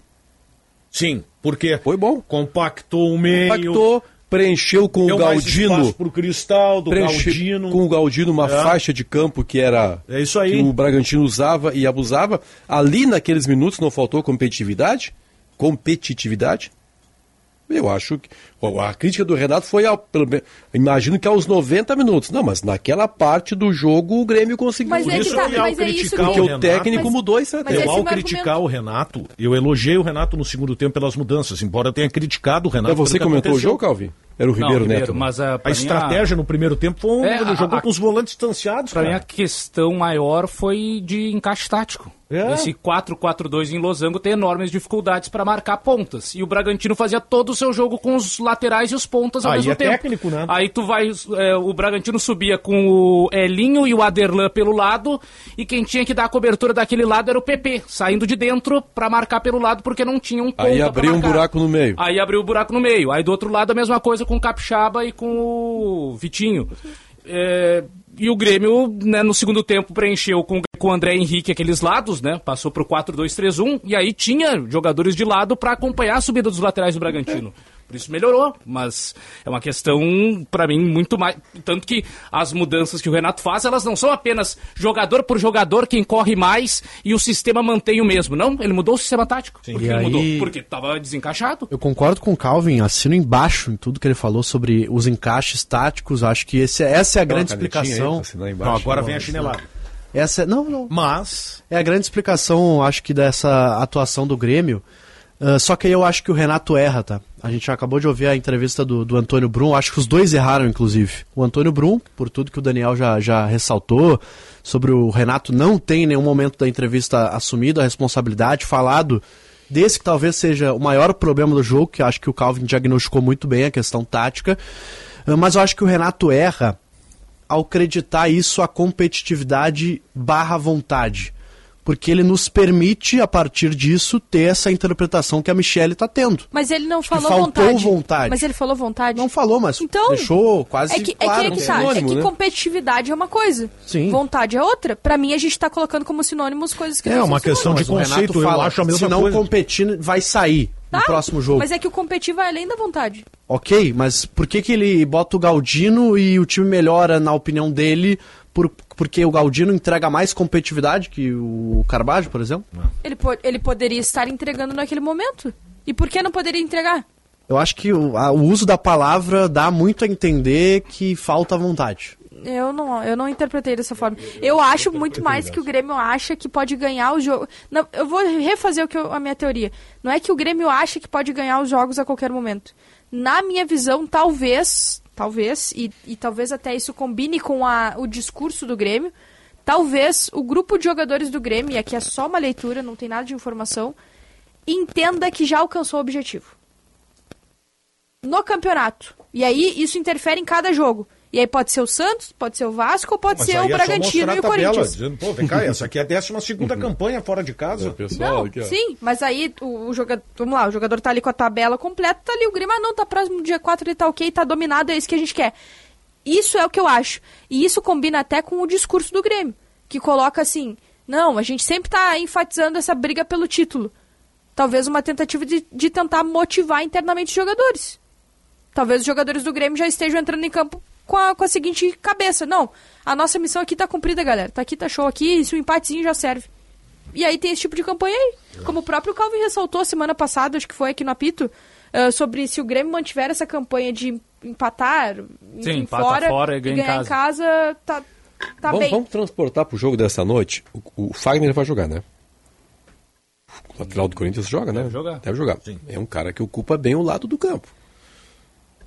Sim, porque foi bom. Compactou o meio. Compactou, preencheu com o Galdino. pro Cristal, do preenche- Galdino. Com o Galdino, uma É. faixa de campo que era. É isso aí. Que o Bragantino usava e abusava. Ali naqueles minutos não faltou competitividade? Competitividade? Eu acho que. A crítica do Renato foi ao, pelo imagino que aos 90 minutos. Não, mas naquela parte do jogo o Grêmio conseguiu. Mas é que tá, mas é isso Porque que- o técnico Mas- mudou a estratégia. esse Eu, ao é o criticar argumento. o Renato, eu elogiei o Renato no segundo tempo pelas mudanças, embora eu tenha criticado o Renato. Mas você que comentou o aconteceu. jogo, Calvin? Era o Não, Ribeiro, Ribeiro, Neto. mas, ah, A mim, estratégia no primeiro tempo foi um, É, ele a- jogou a- com os volantes distanciados. Pra mim, a questão maior foi de encaixe tático. É. Esse 4-4-2 em Losango tem enormes dificuldades para marcar pontas. E o Bragantino fazia todo o seu jogo com os laterais e os pontas ao Aí mesmo é tempo. técnico, né? Aí tu vai. é, o Bragantino subia com o Elinho e o Aderlan pelo lado. E quem tinha que dar a cobertura daquele lado era o PP, saindo de dentro para marcar pelo lado, porque não tinha um ponta Aí abriu um buraco no meio. Aí abriu o buraco no meio. Aí do outro lado a mesma coisa com o Capixaba e com o Vitinho. É, e o Grêmio, né, no segundo tempo, preencheu com, com o André Henrique aqueles lados, né? Passou pro 4-2-3-1 e aí tinha jogadores de lado para acompanhar a subida dos laterais do Bragantino. Por isso melhorou, mas é uma questão, pra mim, muito mais. Tanto que as mudanças que o Renato faz, elas não são apenas jogador por jogador, quem corre mais e o sistema mantém o mesmo. Não, ele mudou o sistema tático. Por que E ele aí- mudou? Porque tava desencaixado. Eu concordo com o Calvin, assino embaixo em tudo que ele falou sobre os encaixes táticos. Acho que esse, essa é a grande aí explicação. embaixo. Não, agora Não, vem a chinelada. Essa é, não, não. Mas É a grande explicação, acho que, dessa atuação do Grêmio. Ah, só que aí eu acho que o Renato erra, tá? A gente acabou de ouvir a entrevista do, do Antônio Brum, acho que os dois erraram, inclusive. O Antônio Brum, por tudo que o Daniel já, já ressaltou, sobre o Renato não tem em nenhum momento da entrevista assumido a responsabilidade, falado desse que talvez seja o maior problema do jogo, que acho que o Calvin diagnosticou muito bem a questão tática. Ah, Mas eu acho que o Renato erra ao acreditar isso à competitividade barra vontade. Porque ele nos permite, a partir disso, ter essa interpretação que a Michelle está tendo. Mas ele não falou faltou vontade. vontade. Mas ele falou vontade. Não falou, mas Então, deixou quase é que, claro. é que, é que, tá, é sinônimo, que né? competitividade é uma coisa. Sim. Vontade é outra. Pra mim, a gente tá colocando como sinônimos coisas que É, não são uma questão de conceito, eu fala, acho a mesma se não coisa. competir, vai sair no Tá, próximo jogo. Mas é que o competir vai além da vontade. Ok, mas por que, que ele bota o Galdino e o time melhora, na opinião dele, por, porque o Galdino entrega mais competitividade que o Carbajo, por exemplo? Ele, po- ele poderia estar entregando naquele momento. E por que não poderia entregar? Eu acho que o, a- o uso da palavra dá muito a entender que falta vontade. Eu não, eu não interpretei dessa forma. Eu acho muito mais que o Grêmio acha que pode ganhar o jogo. Não, eu vou refazer o que eu- a minha teoria. Não é que o Grêmio acha que pode ganhar os jogos a qualquer momento. Na minha visão, talvez, talvez, e, e talvez até isso combine com a- o discurso do Grêmio, talvez o grupo de jogadores do Grêmio, e aqui é só uma leitura, não tem nada de informação, entenda que já alcançou o objetivo no campeonato. E aí isso interfere em cada jogo. E aí pode ser o Santos, pode ser o Vasco, ou pode Mas ser o é Bragantino e o tabela, Corinthians. Dizendo, Pô, vem cá, essa aqui é a 12 segunda campanha fora de casa. pessoal, Não, aqui, sim, mas aí o, o jogador, vamos lá, o jogador tá ali com a tabela completa, tá ali o Grêmio, ah, não, tá próximo do dia 4, ele tá ok, tá dominado, é isso que a gente quer. Isso é o que eu acho. E isso combina até com o discurso do Grêmio, que coloca assim, não, a gente sempre tá enfatizando essa briga pelo título. Talvez uma tentativa de, de tentar motivar internamente os jogadores. Talvez os jogadores do Grêmio já estejam entrando em campo com a, com a seguinte cabeça. Não, a nossa missão aqui tá cumprida, galera. Tá aqui, tá show aqui, se o empatezinho já serve. E aí tem esse tipo de campanha aí. Como o próprio Calvin ressaltou semana passada, acho que foi aqui no apito, ah, sobre se o Grêmio mantiver essa campanha de empatar, Sim, empata fora, fora e e ganha em ganhar em casa, tá, tá vamos, bem. vamos transportar pro jogo dessa noite. O, o Fagner vai jogar, né? O lateral do Corinthians joga, né? Deve jogar. Deve jogar. É um cara que ocupa bem o lado do campo.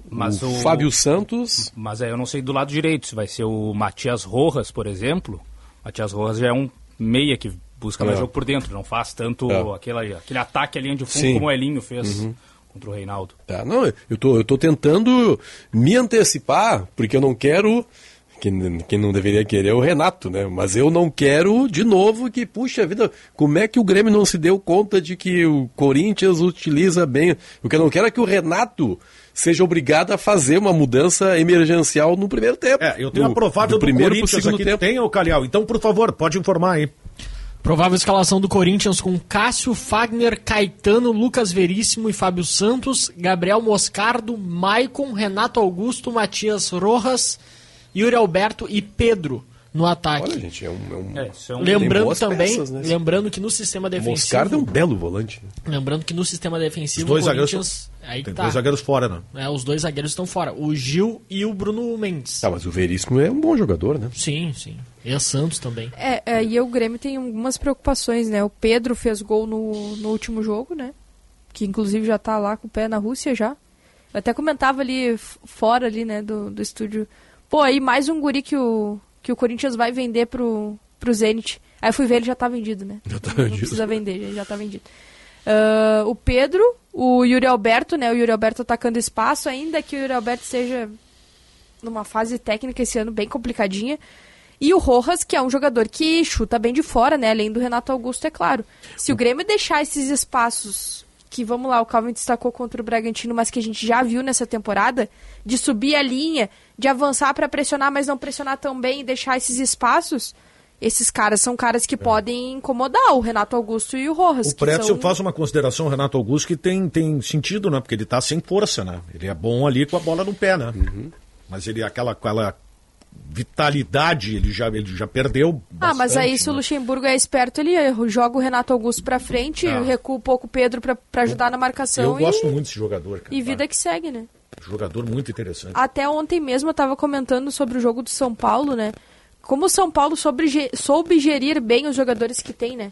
Mas o, o Fábio Santos. Mas aí eu não sei do lado direito, se vai ser o Matias Rojas, por exemplo. Matias Rojas já é um meia que busca mais É. jogo por dentro, não faz tanto É. aquele, aquele ataque à linha de fundo Sim. como o Elinho fez Uhum. contra o Reinaldo. Tá, não, eu tô, eu tô tentando me antecipar, porque eu não quero. Quem, quem não deveria querer é o Renato, né? Mas eu não quero, de novo, que, puxa vida, como é que o Grêmio não se deu conta de que o Corinthians utiliza bem. O que eu não quero é que o Renato seja obrigado a fazer uma mudança emergencial no primeiro tempo. É, eu tenho Do- a provável do, primeiro pro Corinthians segundo aqui. tempo. Tem, ô Calhau? Então, por favor, pode informar aí. Provável escalação do Corinthians com Cássio, Fagner, Caetano, Lucas Veríssimo e Fábio Santos, Gabriel Moscardo, Maicon, Renato Augusto, Matias Rojas, Yuri Alberto e Pedro no ataque. Olha, gente, é um. É um... é um- Lembrando também, peças, né? lembrando que no sistema defensivo, Moscardo é um belo volante. lembrando que no sistema Os defensivo dois o zagueiros. Corinthians, aí Tem tá. dois zagueiros fora, né? É, os dois zagueiros estão fora, o Gil e o Bruno Mendes. Tá, mas o Veríssimo é um bom jogador, né? Sim, sim. E a Santos também. É, é, e o Grêmio tem algumas preocupações, né? O Pedro fez gol no, no último jogo, né? Que inclusive já tá lá com o pé na Rússia já. Eu até comentava ali fora ali, né, do, do estúdio. Pô, aí mais um guri que o, que o Corinthians vai vender pro, pro Zenit. Aí eu fui ver, ele já tá vendido, né? Já tá Não vendido. precisa vender, ele já tá vendido. Ah, o Pedro, o Yuri Alberto, né? O Yuri Alberto atacando espaço, ainda que o Yuri Alberto seja numa fase técnica esse ano bem complicadinha. E o Rojas, que é um jogador que chuta bem de fora, né? Além do Renato Augusto, é claro. Se o Grêmio deixar esses espaços que, vamos lá, o Calvin destacou contra o Bragantino, mas que a gente já viu nessa temporada, de subir a linha, de avançar para pressionar, mas não pressionar tão bem e deixar esses espaços, esses caras são caras que podem incomodar o Renato Augusto e o Rojas. O Pretzel são... faz uma consideração, Renato Augusto, que tem, tem sentido, né? Porque ele tá sem força, né? Ele é bom ali com a bola no pé, né? Mas ele, aquela, aquela vitalidade, ele já, ele já perdeu. Ah, mas aí bastante, se o né? Luxemburgo é esperto, ele joga o Renato Augusto pra frente, Ah. recua um pouco o Pedro pra, pra ajudar na marcação Eu gosto e, muito desse jogador, cara. e vida que segue, né? Jogador muito interessante. Até ontem mesmo eu tava comentando sobre o jogo do São Paulo, né? Como o São Paulo soube, ge- soube gerir bem os jogadores que tem, né?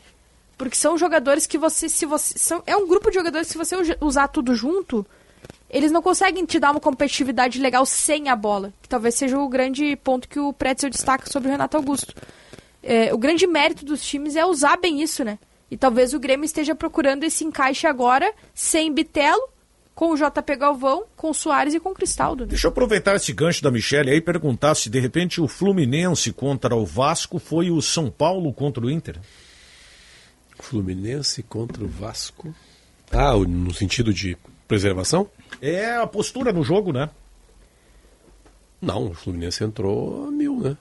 Porque são jogadores que você, se você. São, é um grupo de jogadores que se você usar tudo junto, eles não conseguem te dar uma competitividade legal sem a bola. Que talvez seja o grande ponto que o Pretzel destaca sobre o Renato Augusto. É, o grande mérito dos times é usar bem isso, né? E talvez o Grêmio esteja procurando esse encaixe agora, sem Bitelo, com o JP Galvão, com o Soares e com o Cristaldo. Né? Deixa eu aproveitar esse gancho da Michelle aí e perguntar se de repente o Fluminense contra o Vasco foi o São Paulo contra o Inter. Fluminense contra o Vasco. Ah, no sentido de preservação? É a postura no jogo, né? Não, o Fluminense entrou a mil, né?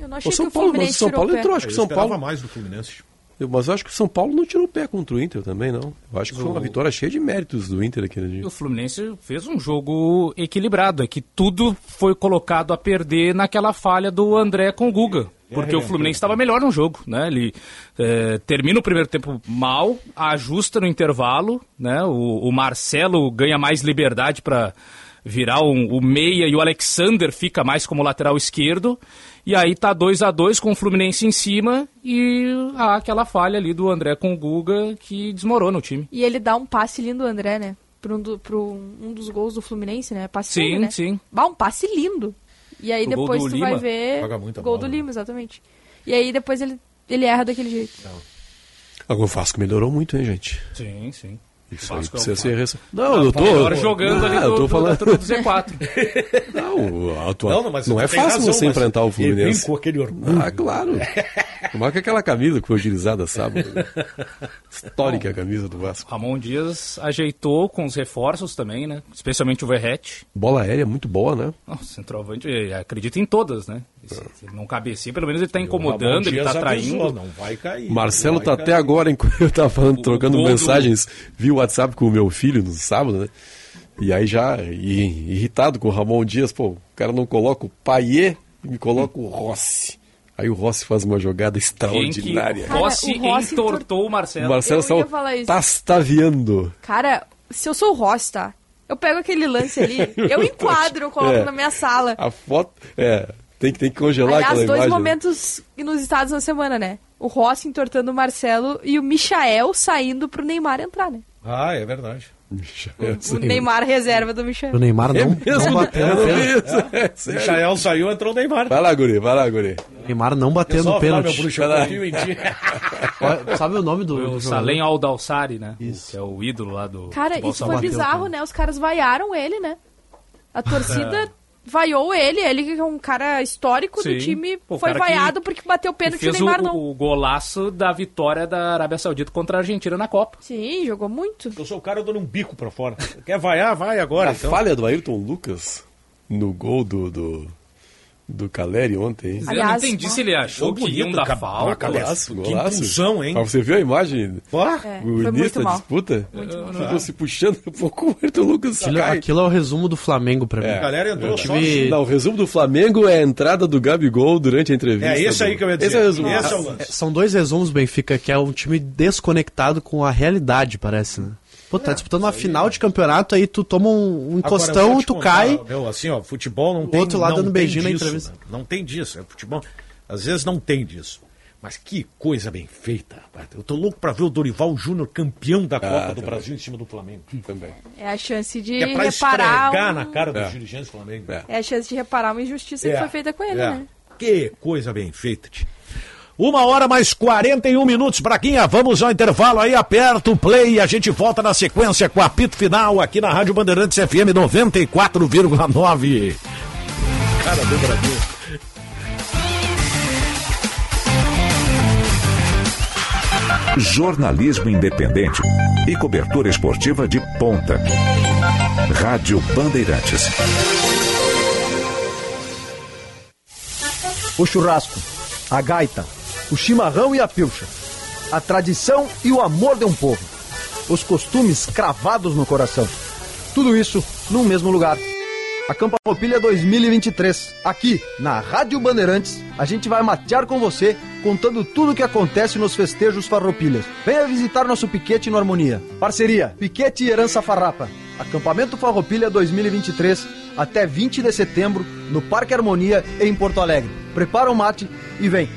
Eu não achei O São que o Paulo, Fluminense mas o São Paulo entrou, acho que São Paulo. mais do Fluminense. Eu- Mas eu acho que o São Paulo não tirou o pé contra o Inter também, não. Eu acho que foi uma vitória cheia de méritos do Inter aquele dia. E o Fluminense fez um jogo equilibrado, é que tudo foi colocado a perder naquela falha do André com o Guga. Porque o Fluminense estava melhor no jogo, né? Ele eh, termina o primeiro tempo mal, ajusta no intervalo, né? O, o Marcelo ganha mais liberdade para virar um- o meia e o Alexander fica mais como lateral esquerdo. E aí tá 2 a 2 com o Fluminense em cima e há aquela falha ali do André com o Guga que desmorona o time. E ele dá um passe lindo, André, né? Pro um, do- pro um dos gols do Fluminense, né? Passe Sim, dele, né? sim. Bah, um passe lindo. E aí O depois tu vai Lima. ver. Joga muita gol bola, do né? Lima, exatamente. E aí depois ele, ele erra daquele jeito. Agora o Vasco melhorou muito, hein, gente? Sim, sim. Isso aí é precisa ser ressa... Não, eu tô. Melhor jogando ali Ah, do, eu tô do- falando. da turma do Z4. Não, a tua... Não, não, mas é tem fácil razão, você mas enfrentar o ele vem Fluminense. com aquele orgulho. Ah, claro. Marca aquela camisa que foi utilizada sábado. né? Histórica a camisa do Vasco. Ramon Dias ajeitou com os reforços também, né? Especialmente o Verrete. Bola aérea muito boa, né? O centroavante eh, acredita em todas, né? Se se ele não cabecia, pelo menos ele tá Ramon incomodando, ele tá avisou, traindo. Não vai cair. Marcelo tá vai até agora, enquanto eu tava falando, O trocando gol do- mensagens, viu o WhatsApp com o meu filho no sábado, né? E aí já i- irritado com o Ramon Dias, pô, o cara não coloca o Paier e me coloca o Rossi. Aí o Rossi faz uma jogada extraordinária. Cara, Rossi, o Rossi entortou o Marcelo. O Marcelo Eu ia falar isso. tá tastaviando. Cara, se eu sou o Ross, tá? Eu pego aquele lance ali, eu enquadro, eu coloco É. na minha sala. A foto. É, tem que, tem que congelar Aliás, aquela dois imagem. momentos inusitados na semana, né? O Ross entortando o Marcelo e o Michael saindo pro Neymar entrar, né? Ah, é verdade. O Neymar reserva do Michael. O Neymar não, mesmo? não bateu Eu no vi pênalti. isso. É, sério. Michael saiu, entrou o Neymar. Vai lá, guri, vai lá, guri. O Neymar não bateu no pênalti. Olha, Sabe o nome do, O do Salem? Aldalsari, né? Que é o ídolo lá do. Cara, isso foi bizarro, né? Os caras vaiaram ele, né? A É. torcida vaiou ele, ele que é um cara histórico Sim. do time, Pô, o foi vaiado porque bateu Que pênalti e o fez o, Neymar não. o golaço da vitória da Arábia Saudita contra a Argentina na Copa. Sim, jogou muito. Eu sou o cara dando um bico pra fora. Quer vaiar? Vai agora, a então. falha do Ayrton Lucas no gol do, do, do Caleri ontem. Eu não entendi se ele achou que iam dar falta. Golaço, Que golaço. impulsão, hein? Mas você viu a imagem? É, o início da disputa? Muito mal. Ficou se puxando um pouco o Ayrton Lucas Aquilo, cai. aquilo é o resumo do Flamengo pra mim. A galera entrou só time- Não, o resumo do Flamengo é a entrada do Gabigol durante a entrevista. É esse aí que eu ia dizer. Esse é o resumo. Esse é o É, lance. São dois resumos, Benfica, que é um time desconectado com a realidade, parece, né? Pô, tá disputando uma final de campeonato, aí tu toma um, um tu contar, cai. Meu, assim, ó, futebol não O tem outro não dando beijinho na disso, entrevista. né? Não tem disso, é futebol. Às vezes não tem disso. Mas que coisa bem feita, rapaz. Eu tô louco pra ver o Dorival Júnior campeão da Copa do também. Brasil em cima do Flamengo. Também. É a chance de É pra reparar. um- na cara dos É. dirigentes do Flamengo. É a chance de reparar uma injustiça É, que foi feita com ele, é. né? Que coisa bem feita. tio. Uma hora mais 41 minutos, Braguinha. Vamos ao intervalo aí, aperta o play e a gente volta na sequência com o apito final aqui na Rádio Bandeirantes FM 94,9. Cara do Brasil. Jornalismo independente e cobertura esportiva de ponta. Rádio Bandeirantes. O churrasco, a gaita, o chimarrão e a pilcha. A tradição e o amor de um povo. Os costumes cravados no coração. Tudo isso num mesmo lugar. A Campa Farroupilha 2023. Aqui, na Rádio Bandeirantes, a gente vai matear com você, contando tudo o que acontece nos festejos farroupilhas. Venha visitar nosso piquete no Harmonia. Parceria, Piquete e Herança Farrapa. Acampamento Farroupilha 2023, até 20 de setembro, no Parque Harmonia, em Porto Alegre. Prepara o mate e vem.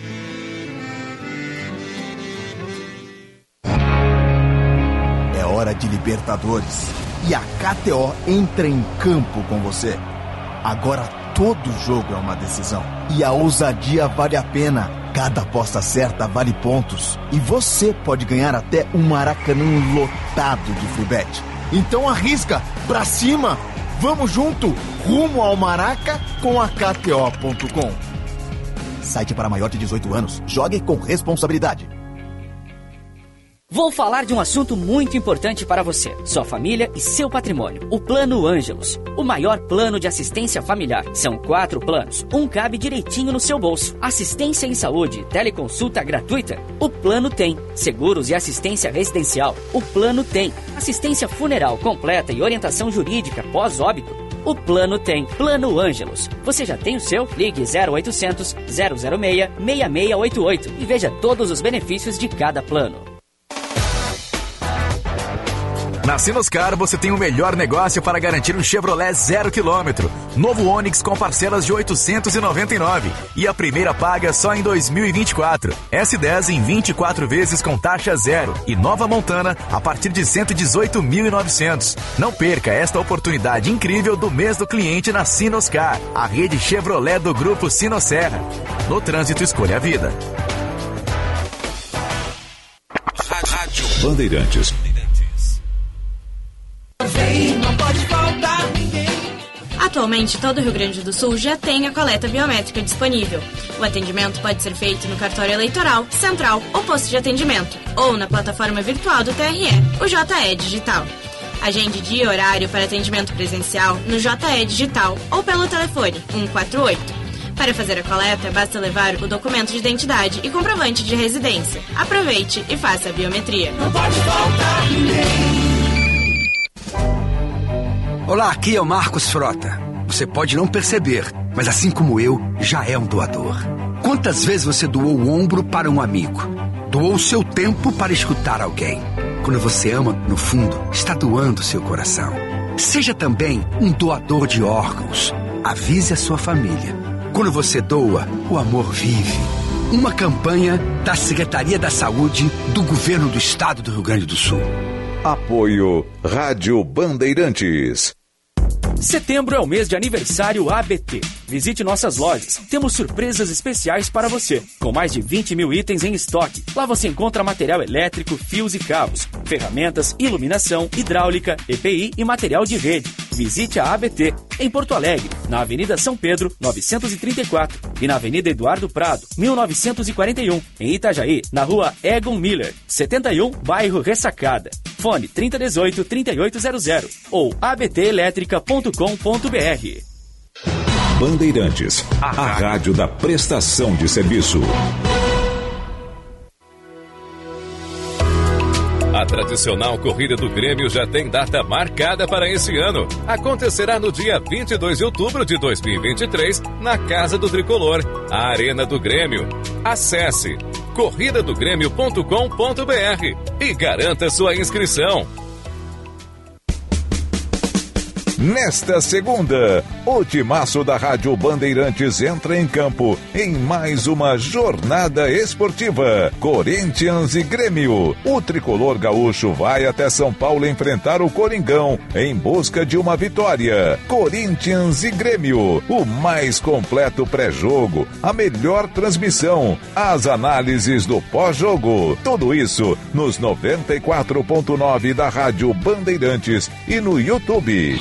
Hora de Libertadores. E a KTO entra em campo com você. Agora todo jogo é uma decisão. E a ousadia vale a pena. Cada aposta certa vale pontos. E você pode ganhar até um maracanã lotado de free. Então arrisca, pra cima! Vamos junto, rumo ao Maraca com a KTO.com. Site para maior de 18 anos. Jogue com responsabilidade. Vou falar de um assunto muito importante para você, sua família e seu patrimônio. O Plano Ângelos, o maior plano de assistência familiar. São quatro planos, um cabe direitinho no seu bolso. Assistência em saúde, teleconsulta gratuita. O plano tem. Seguros e assistência residencial. O plano tem. Assistência funeral completa e orientação jurídica pós-óbito. O plano tem. Plano Ângelos. Você já tem o seu? Ligue 0800 006 6688 e veja todos os benefícios de cada plano. Na Sinoscar você tem o melhor negócio para garantir um Chevrolet zero quilômetro. Novo Onix com parcelas de 899 e a primeira paga só em 2024. S10 em 24 vezes com taxa zero e nova Montana a partir de 118.900. Não perca esta oportunidade incrível do mês do cliente na Sinoscar, a rede Chevrolet do grupo Sinosserra. No trânsito escolha a vida. Bandeirantes. Atualmente, todo o Rio Grande do Sul já tem a coleta biométrica disponível. O atendimento pode ser feito no cartório eleitoral, central ou posto de atendimento, ou na plataforma virtual do TRE, o JE Digital. Agende dia e horário para atendimento presencial no JE Digital ou pelo telefone 148. Para fazer a coleta, basta levar o documento de identidade e comprovante de residência. Aproveite e faça a biometria. Não pode faltar ninguém. Olá, aqui é o Marcos Frota. Você pode não perceber, mas assim como eu, já é um doador. Quantas vezes você doou o ombro para um amigo? Doou o seu tempo para escutar alguém? Quando você ama, no fundo, está doando seu coração. Seja também um doador de órgãos. Avise a sua família. Quando você doa, o amor vive. Uma campanha da Secretaria da Saúde do Governo do Estado do Rio Grande do Sul. Apoio Rádio Bandeirantes. Setembro é o mês de aniversário ABT. Visite nossas lojas. Temos surpresas especiais para você, com mais de 20 mil itens em estoque. Lá você encontra material elétrico, fios e cabos, ferramentas, iluminação, hidráulica, EPI e material de rede. Visite a ABT em Porto Alegre, na Avenida São Pedro, 934 e na Avenida Eduardo Prado, 1941, em Itajaí, na Rua Egon Miller, 71, bairro Ressacada. Fone 3018 3800 ou abtelétrica.com.br. Bandeirantes, a rádio da prestação de serviço. A tradicional Corrida do Grêmio já tem data marcada para esse ano. Acontecerá no dia 22 de outubro de 2023, na Casa do Tricolor, a Arena do Grêmio. Acesse corridadogrêmio.com.br e garanta sua inscrição. Nesta segunda, o timaço da Rádio Bandeirantes entra em campo em mais uma jornada esportiva. Corinthians e Grêmio. O tricolor gaúcho vai até São Paulo enfrentar o Coringão em busca de uma vitória. Corinthians e Grêmio. O mais completo pré-jogo, a melhor transmissão, as análises do pós-jogo. Tudo isso nos 94.9 da Rádio Bandeirantes e no YouTube.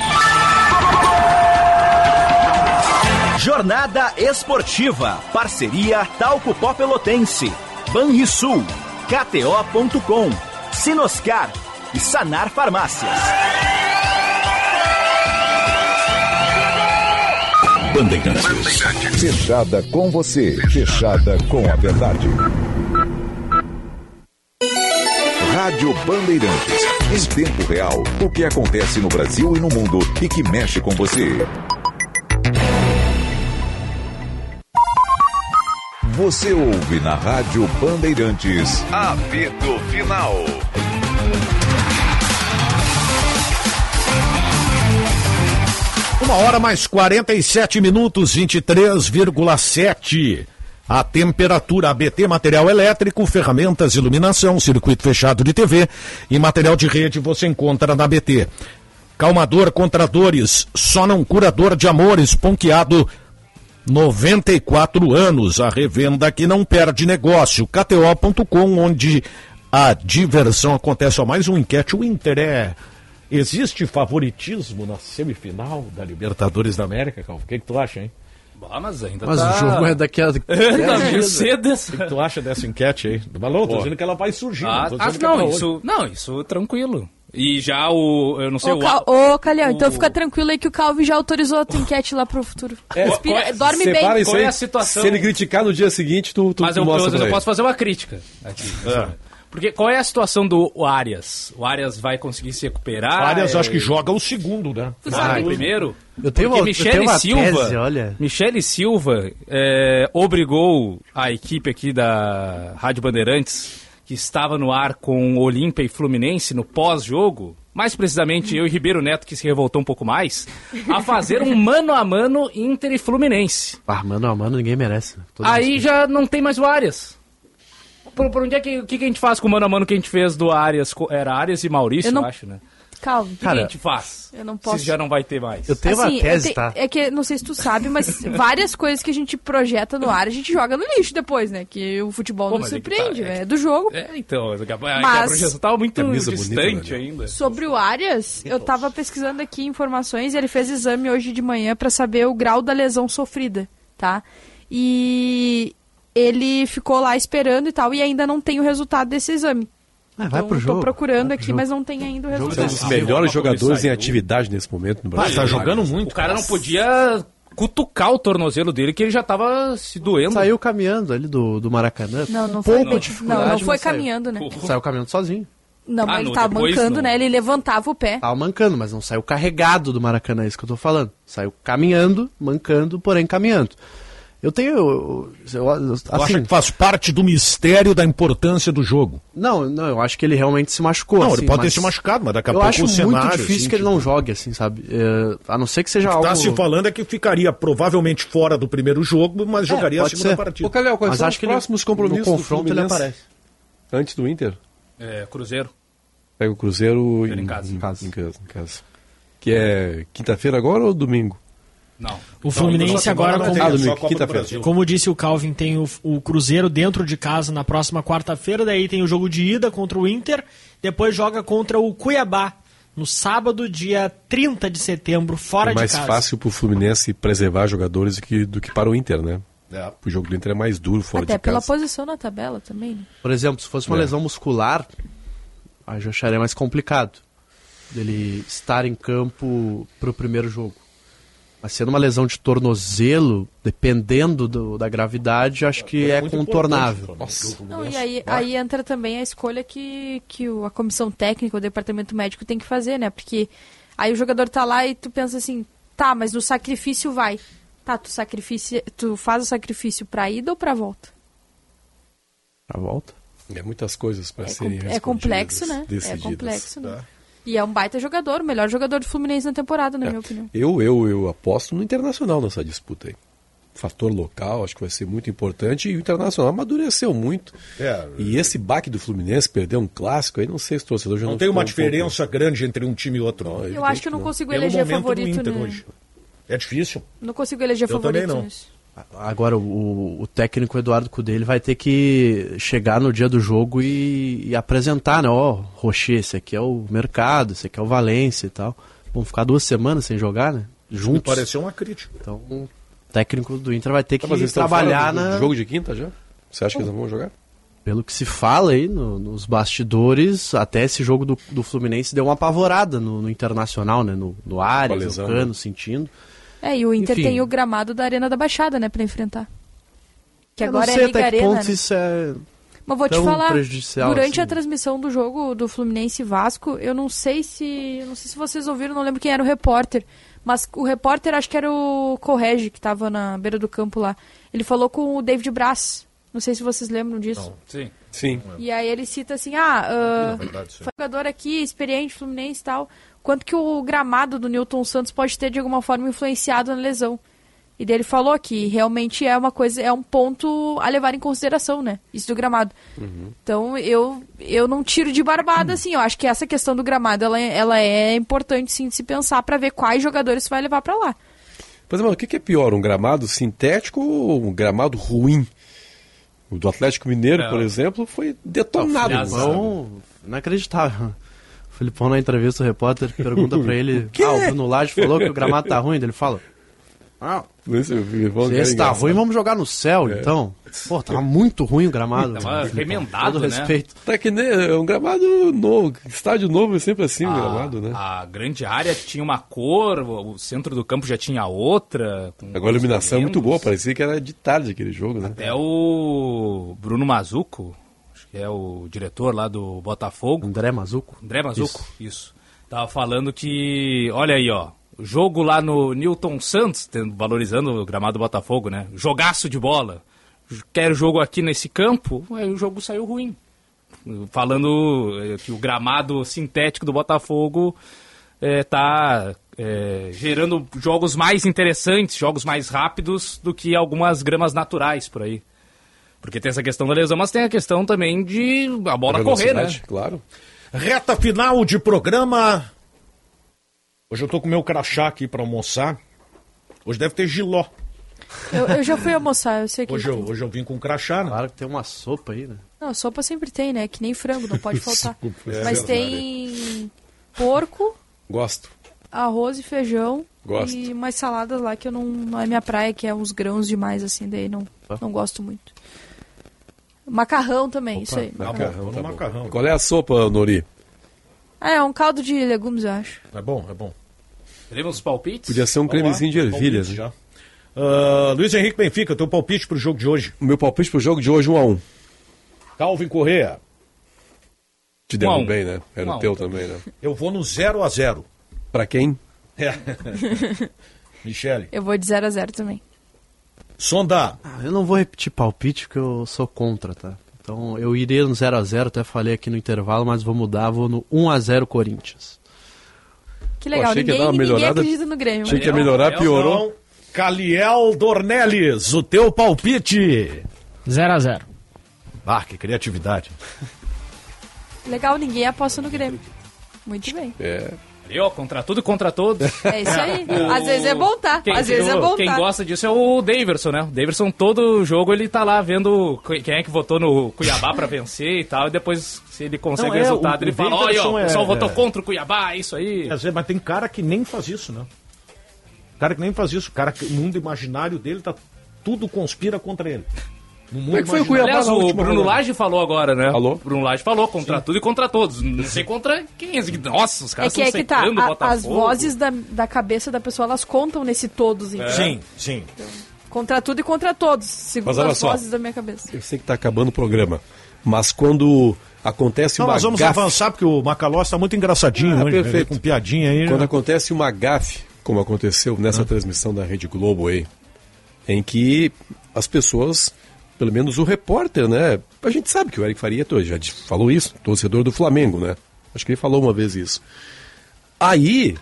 Jornada Esportiva. Parceria Talco Pó Pelotense. Banrisul. KTO.com. Sinoscar. E Sanar Farmácias. Bandeirantes. Fechada com você. Fechada com a verdade. Rádio Bandeirantes. Em tempo real, o que acontece no Brasil e no mundo e que mexe com você. Você ouve na Rádio Bandeirantes. Apito Final. Uma hora mais 47 minutos, 23,7. A temperatura ABT, material elétrico, ferramentas, iluminação, circuito fechado de TV e material de rede você encontra na ABT. Calmador contra dores, só não curador de amores, ponqueado 94 anos. A revenda que não perde negócio. KTO.com, onde a diversão acontece. Ó, mais um enquete. O Inter é. Existe favoritismo na semifinal da Libertadores da América, Calvo? O que, que tu acha, hein? Ah, mas ainda Mas tá... o jogo é daqui a. Tá meio cedo O que, que tu acha dessa enquete aí? Balão, tô Pô. dizendo que ela vai surgir. Ah, tô ah, é não, isso, não, isso tranquilo. E já o, eu não sei, Ô, o... Cal... Ô, Calhão, então fica tranquilo aí que o Calvin já autorizou a tua enquete lá pro futuro. É, Respira- é- dorme bem. Qual é a situação? Se ele criticar no dia seguinte, tu, tu, Mas tu eu, mostra eu, eu posso fazer uma crítica aqui. Porque qual é a situação do Arias? O Arias vai conseguir se recuperar? Arias, É- acho que joga o segundo, né? Ah, o primeiro? Eu tenho Porque uma- eu Michele tenho uma Silva, tese, olha. Michele Silva é, obrigou a equipe aqui da Rádio Bandeirantes, que estava no ar com Olímpia e Fluminense no pós-jogo, mais precisamente eu e Ribeiro Neto, que se revoltou um pouco mais, a fazer um mano a mano Inter e Fluminense. Ah, mano a mano, ninguém merece. Todo Aí mundo- já não tem mais o Arias. Por, por onde é que, o que, que a gente faz com o mano a mano que a gente fez do Arias? Co- Era Arias e Maurício, Eu eu, não- acho, né? Calvin. O que, a gente faz? Eu não posso. Se já não vai ter mais. Eu tenho Assim, uma tese, te- tá? É que, não sei se tu sabe, mas várias coisas que a gente projeta no ar, a gente joga no lixo depois, né? Que o futebol Pô, não é que surpreende, tá- é é, do jogo. É, então, a, Mas- a projeção tava muito Camisa bonita, distante né? ainda. Sobre o Arias, eu tava pesquisando aqui informações e ele fez exame hoje de manhã pra saber o grau da lesão sofrida, tá? E ele ficou lá esperando e tal, e ainda não tem o resultado desse exame. Ah, vai então, pro jogo. tô procurando vai aqui, jogo. mas não tem ainda o Um resultado. dos melhores jogadores em saiu. atividade nesse momento no Ah, Brasil. tá jogando muito. O cara não podia cutucar o tornozelo dele, que ele já tava se doendo. Saiu caminhando ali do, do Maracanã. Não, não foi pouco bem- não, dificuldade, não foi mas saiu. caminhando, né? Saiu caminhando sozinho. Não, Ah, mas ele não, tava mancando, não. né? Ele levantava o pé. Tava mancando, mas não saiu carregado do Maracanã, é isso que eu tô falando. Saiu caminhando, mancando, porém caminhando. Eu tenho. Eu, eu, Eu assim, acho que faz parte do mistério da importância do jogo. Não, não, eu acho que ele realmente se machucou. Não, assim, ele pode ter se machucado, mas daqui a eu pouco acho o cenário, muito difícil assim, que ele não jogue, assim, sabe? É, a não ser que seja O que algo. está se falando é que ficaria provavelmente fora do primeiro jogo, mas É, jogaria a segunda ser. partida. Ô, Calhau, quais Mas são acho os que ele- próximos compromissos no do confronto ele aparece. Antes do Inter? É, Cruzeiro. Pega o Cruzeiro em. Em casa. Em casa, em casa. Que é quinta-feira agora ou domingo? Não. O Fluminense agora, como, tem. Brasil. como disse o Calvin, tem o, o Cruzeiro dentro de casa na próxima quarta-feira, daí tem o jogo de ida contra o Inter, depois joga contra o Cuiabá, no sábado, dia 30 de setembro, fora é mais de casa. fácil pro Fluminense preservar jogadores do que, do que para o Inter, né? É. O jogo do Inter é mais duro fora Até de pela casa. posição na tabela também, né? Por exemplo, se fosse uma É. lesão muscular, aí eu acharia mais complicado dele estar em campo pro primeiro jogo. Mas sendo uma lesão de tornozelo, dependendo do- da gravidade, acho que é, muito contornável. importante, Não, e aí, aí entra também a escolha que, que a comissão técnica, o departamento médico tem que fazer, né? Porque aí o jogador tá lá e tu pensa assim, tá, mas no sacrifício vai. Tá, tu, sacrifício, tu faz o sacrifício pra ida ou pra volta? Pra volta. É muitas coisas para É, serem com- é complexo, né? É decididas. complexo, né? E é um baita jogador, o melhor jogador do Fluminense na temporada, na minha opinião. Eu, eu, eu aposto no Internacional nessa disputa aí. Fator local, acho que vai ser muito importante. E o Internacional amadureceu muito. É. E esse baque do Fluminense, perder um clássico, aí não sei se o torcedor já não Não tem uma ficou um diferença grande entre um time e outro. Não. Eu acho que eu não consigo Pelo eleger favorito, Inter né? hoje. É difícil. Não consigo eleger Eu também favorito não. nisso. Agora, o, o técnico Eduardo Cudê ele vai ter que chegar no dia do jogo e, e apresentar, né? Ó, Rocher, esse aqui é o mercado, esse aqui é o Valência e tal. Vão ficar duas semanas sem jogar, né? Me Juntos. pareceu uma crítica. Então, o técnico do Inter vai ter que Tá, estão trabalhar na. jogo de quinta já? Você acha que eles não vão jogar? Pelo que se fala aí no- nos bastidores, até esse jogo do, do Fluminense deu uma apavorada no, no Internacional, né? No, no Arias, no Cano, né? sentindo. É, e o Inter Enfim. tem o gramado da Arena da Baixada, né, pra enfrentar. Que Eu agora não é sei Liga até que Arena, ponto né? isso é Mas vou te falar, prejudicial durante assim. a transmissão do jogo do Fluminense Vasco, eu não sei se, eu não sei se vocês ouviram, não lembro quem era o repórter, mas o repórter acho que era o Correge que tava na beira do campo lá. Ele falou com o David Braz. Não sei se vocês lembram disso. Sim. Sim. E aí ele cita assim, ah, Na verdade, jogador aqui, experiente, Fluminense e tal. Quanto que o gramado do Newton Santos pode ter de alguma forma influenciado na lesão? E daí ele falou que realmente é uma coisa, é um ponto a levar em consideração, né? Isso do gramado. Então eu, eu não tiro de barbada, assim. Eu acho que essa questão do gramado ela, é- ela é importante sim de se pensar para ver quais jogadores vai levar para lá. Mas, mano, o que que é pior? Um gramado sintético ou um gramado ruim? O do Atlético Mineiro, É. por exemplo, foi detonado. No Filipão, inacreditável. O Filipão, na entrevista, o repórter pergunta pra ele: Ah, o Bruno Lage falou que o gramado tá ruim. Ele fala: Ah, Esse, o Filipão, se esse tá engraçado. ruim, vamos jogar no céu, então. Pô, tava muito ruim o gramado. Tava Filipão. remendado, né? respeito. Tá que nem é um gramado novo. Estádio novo é sempre assim, o gramado, né? A grande área tinha uma cor, o centro do campo já tinha outra. Agora a iluminação é muito boa, parecia que era de tarde aquele jogo, né? Até o Bruno Mazuco, que é o diretor lá do Botafogo. André Mazuco. André Mazuco, isso. Tava falando que, olha aí, ó, jogo lá no Newton Santos, valorizando o gramado do Botafogo, né? Jogaço de bola. Quero jogo aqui nesse campo, aí o jogo saiu ruim. Falando eh, que o gramado sintético do Botafogo está gerando jogos mais interessantes, jogos mais rápidos do que algumas gramas naturais por aí. Porque tem essa questão da lesão, mas tem a questão também de a bola correr, né? Claro. Reta final de programa. Hoje eu tô com meu crachá aqui pra almoçar. Hoje deve ter giló. Eu, eu já fui almoçar, eu sei que. Hoje eu, hoje eu vim com crachá, né? Claro que tem uma sopa aí, né? Não, sopa sempre tem, né? Que nem frango, não pode faltar. É Mas verdade. tem porco, Gosto. arroz e feijão. Gosto. E umas saladas lá que eu não. Não é minha praia, que é uns grãos demais, assim, daí não, não gosto muito. Macarrão também, isso aí. Macarrão, tá macarrão. Qual é a sopa, Nori? Ah, é um caldo de legumes, eu acho. É bom, é bom. Teremos os palpites? Podia ser um Vamos lá, cremezinho de ervilhas. palpite né? já. Ah, Luiz Henrique Benfica, teu palpite pro jogo de hoje. O meu palpite pro jogo de hoje, 1 a 1 Calvin Correa, Te Um a um. derrubei, né? Era Um o um. teu também, né? eu vou no 0 a 0 Pra quem? É. Michele, Eu vou de 0 a 0 também. Sonda. Ah, eu não vou repetir palpite porque eu sou contra, tá? Então eu iria no 0x0, até falei aqui no intervalo, mas vou mudar, vou no 1x0 Corinthians. Que legal, achei que ia ninguém, uma ninguém melhorada. acredita no Grêmio. Achei que ia melhorar, piorou. Caliel Dornelles, o teu palpite. 0x0. Ah, que criatividade. Legal, ninguém aposta no Grêmio. Muito bem. É. Eu, contra tudo e contra todos. É isso aí. Às vezes é bom, tá? Quem, Às vezes é bom, quem tá? gosta disso é o Daverson, né? O Daverson, todo jogo, ele tá lá vendo quem é que votou no Cuiabá pra vencer e tal. E depois, se ele consegue Não, o é, resultado, o- ele o fala: olha, o é- pessoal votou é. contra o Cuiabá, é isso aí. Quer dizer, mas tem cara que nem faz isso, né? Cara que nem faz isso. Cara que no mundo imaginário dele tá tudo conspira contra ele. Como é que foi o Cuiabá Aliás, na o Bruno rodada? Lage falou agora, né? Falou? O Bruno Lage falou contra tudo e contra todos. Não sei contra quem. Nossa, os É caras que é estão que tá. a- as vozes da, da cabeça da pessoa, elas contam nesse todos, então. Sim, sim. Contra tudo e contra todos, segundo as só. vozes da minha cabeça. Eu sei que tá acabando o programa, mas quando acontece Então uma nós vamos gafe, avançar porque o Macalós tá muito engraçadinho Ah, hoje, né? perfeito. com piadinha aí. quando né? acontece uma gafe, como aconteceu nessa transmissão da Rede Globo aí, em que as pessoas, pelo menos o repórter, né? A gente sabe que o Eric Faria já falou isso, torcedor do Flamengo, né? Acho que ele falou uma vez isso. Aí,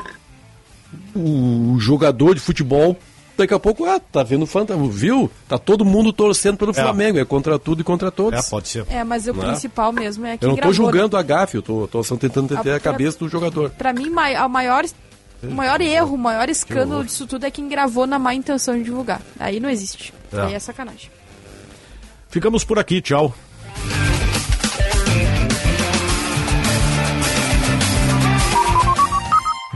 o jogador de futebol, daqui a pouco, ah, tá vendo fantasma, viu? Tá todo mundo torcendo pelo Flamengo, é contra tudo e contra todos. É, pode ser. É, mas o Não é? principal mesmo é que Eu não tô gravou. julgando a gafe, eu tô, tô só tentando entender a pra- cabeça do jogador. Pra mim, a maior, o maior erro, o maior escândalo disso tudo é quem gravou na má intenção de divulgar. Aí não existe. É. Aí é sacanagem. Ficamos por aqui, tchau.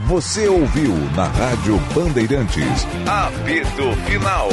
Você ouviu na Rádio Bandeirantes. Apito Final.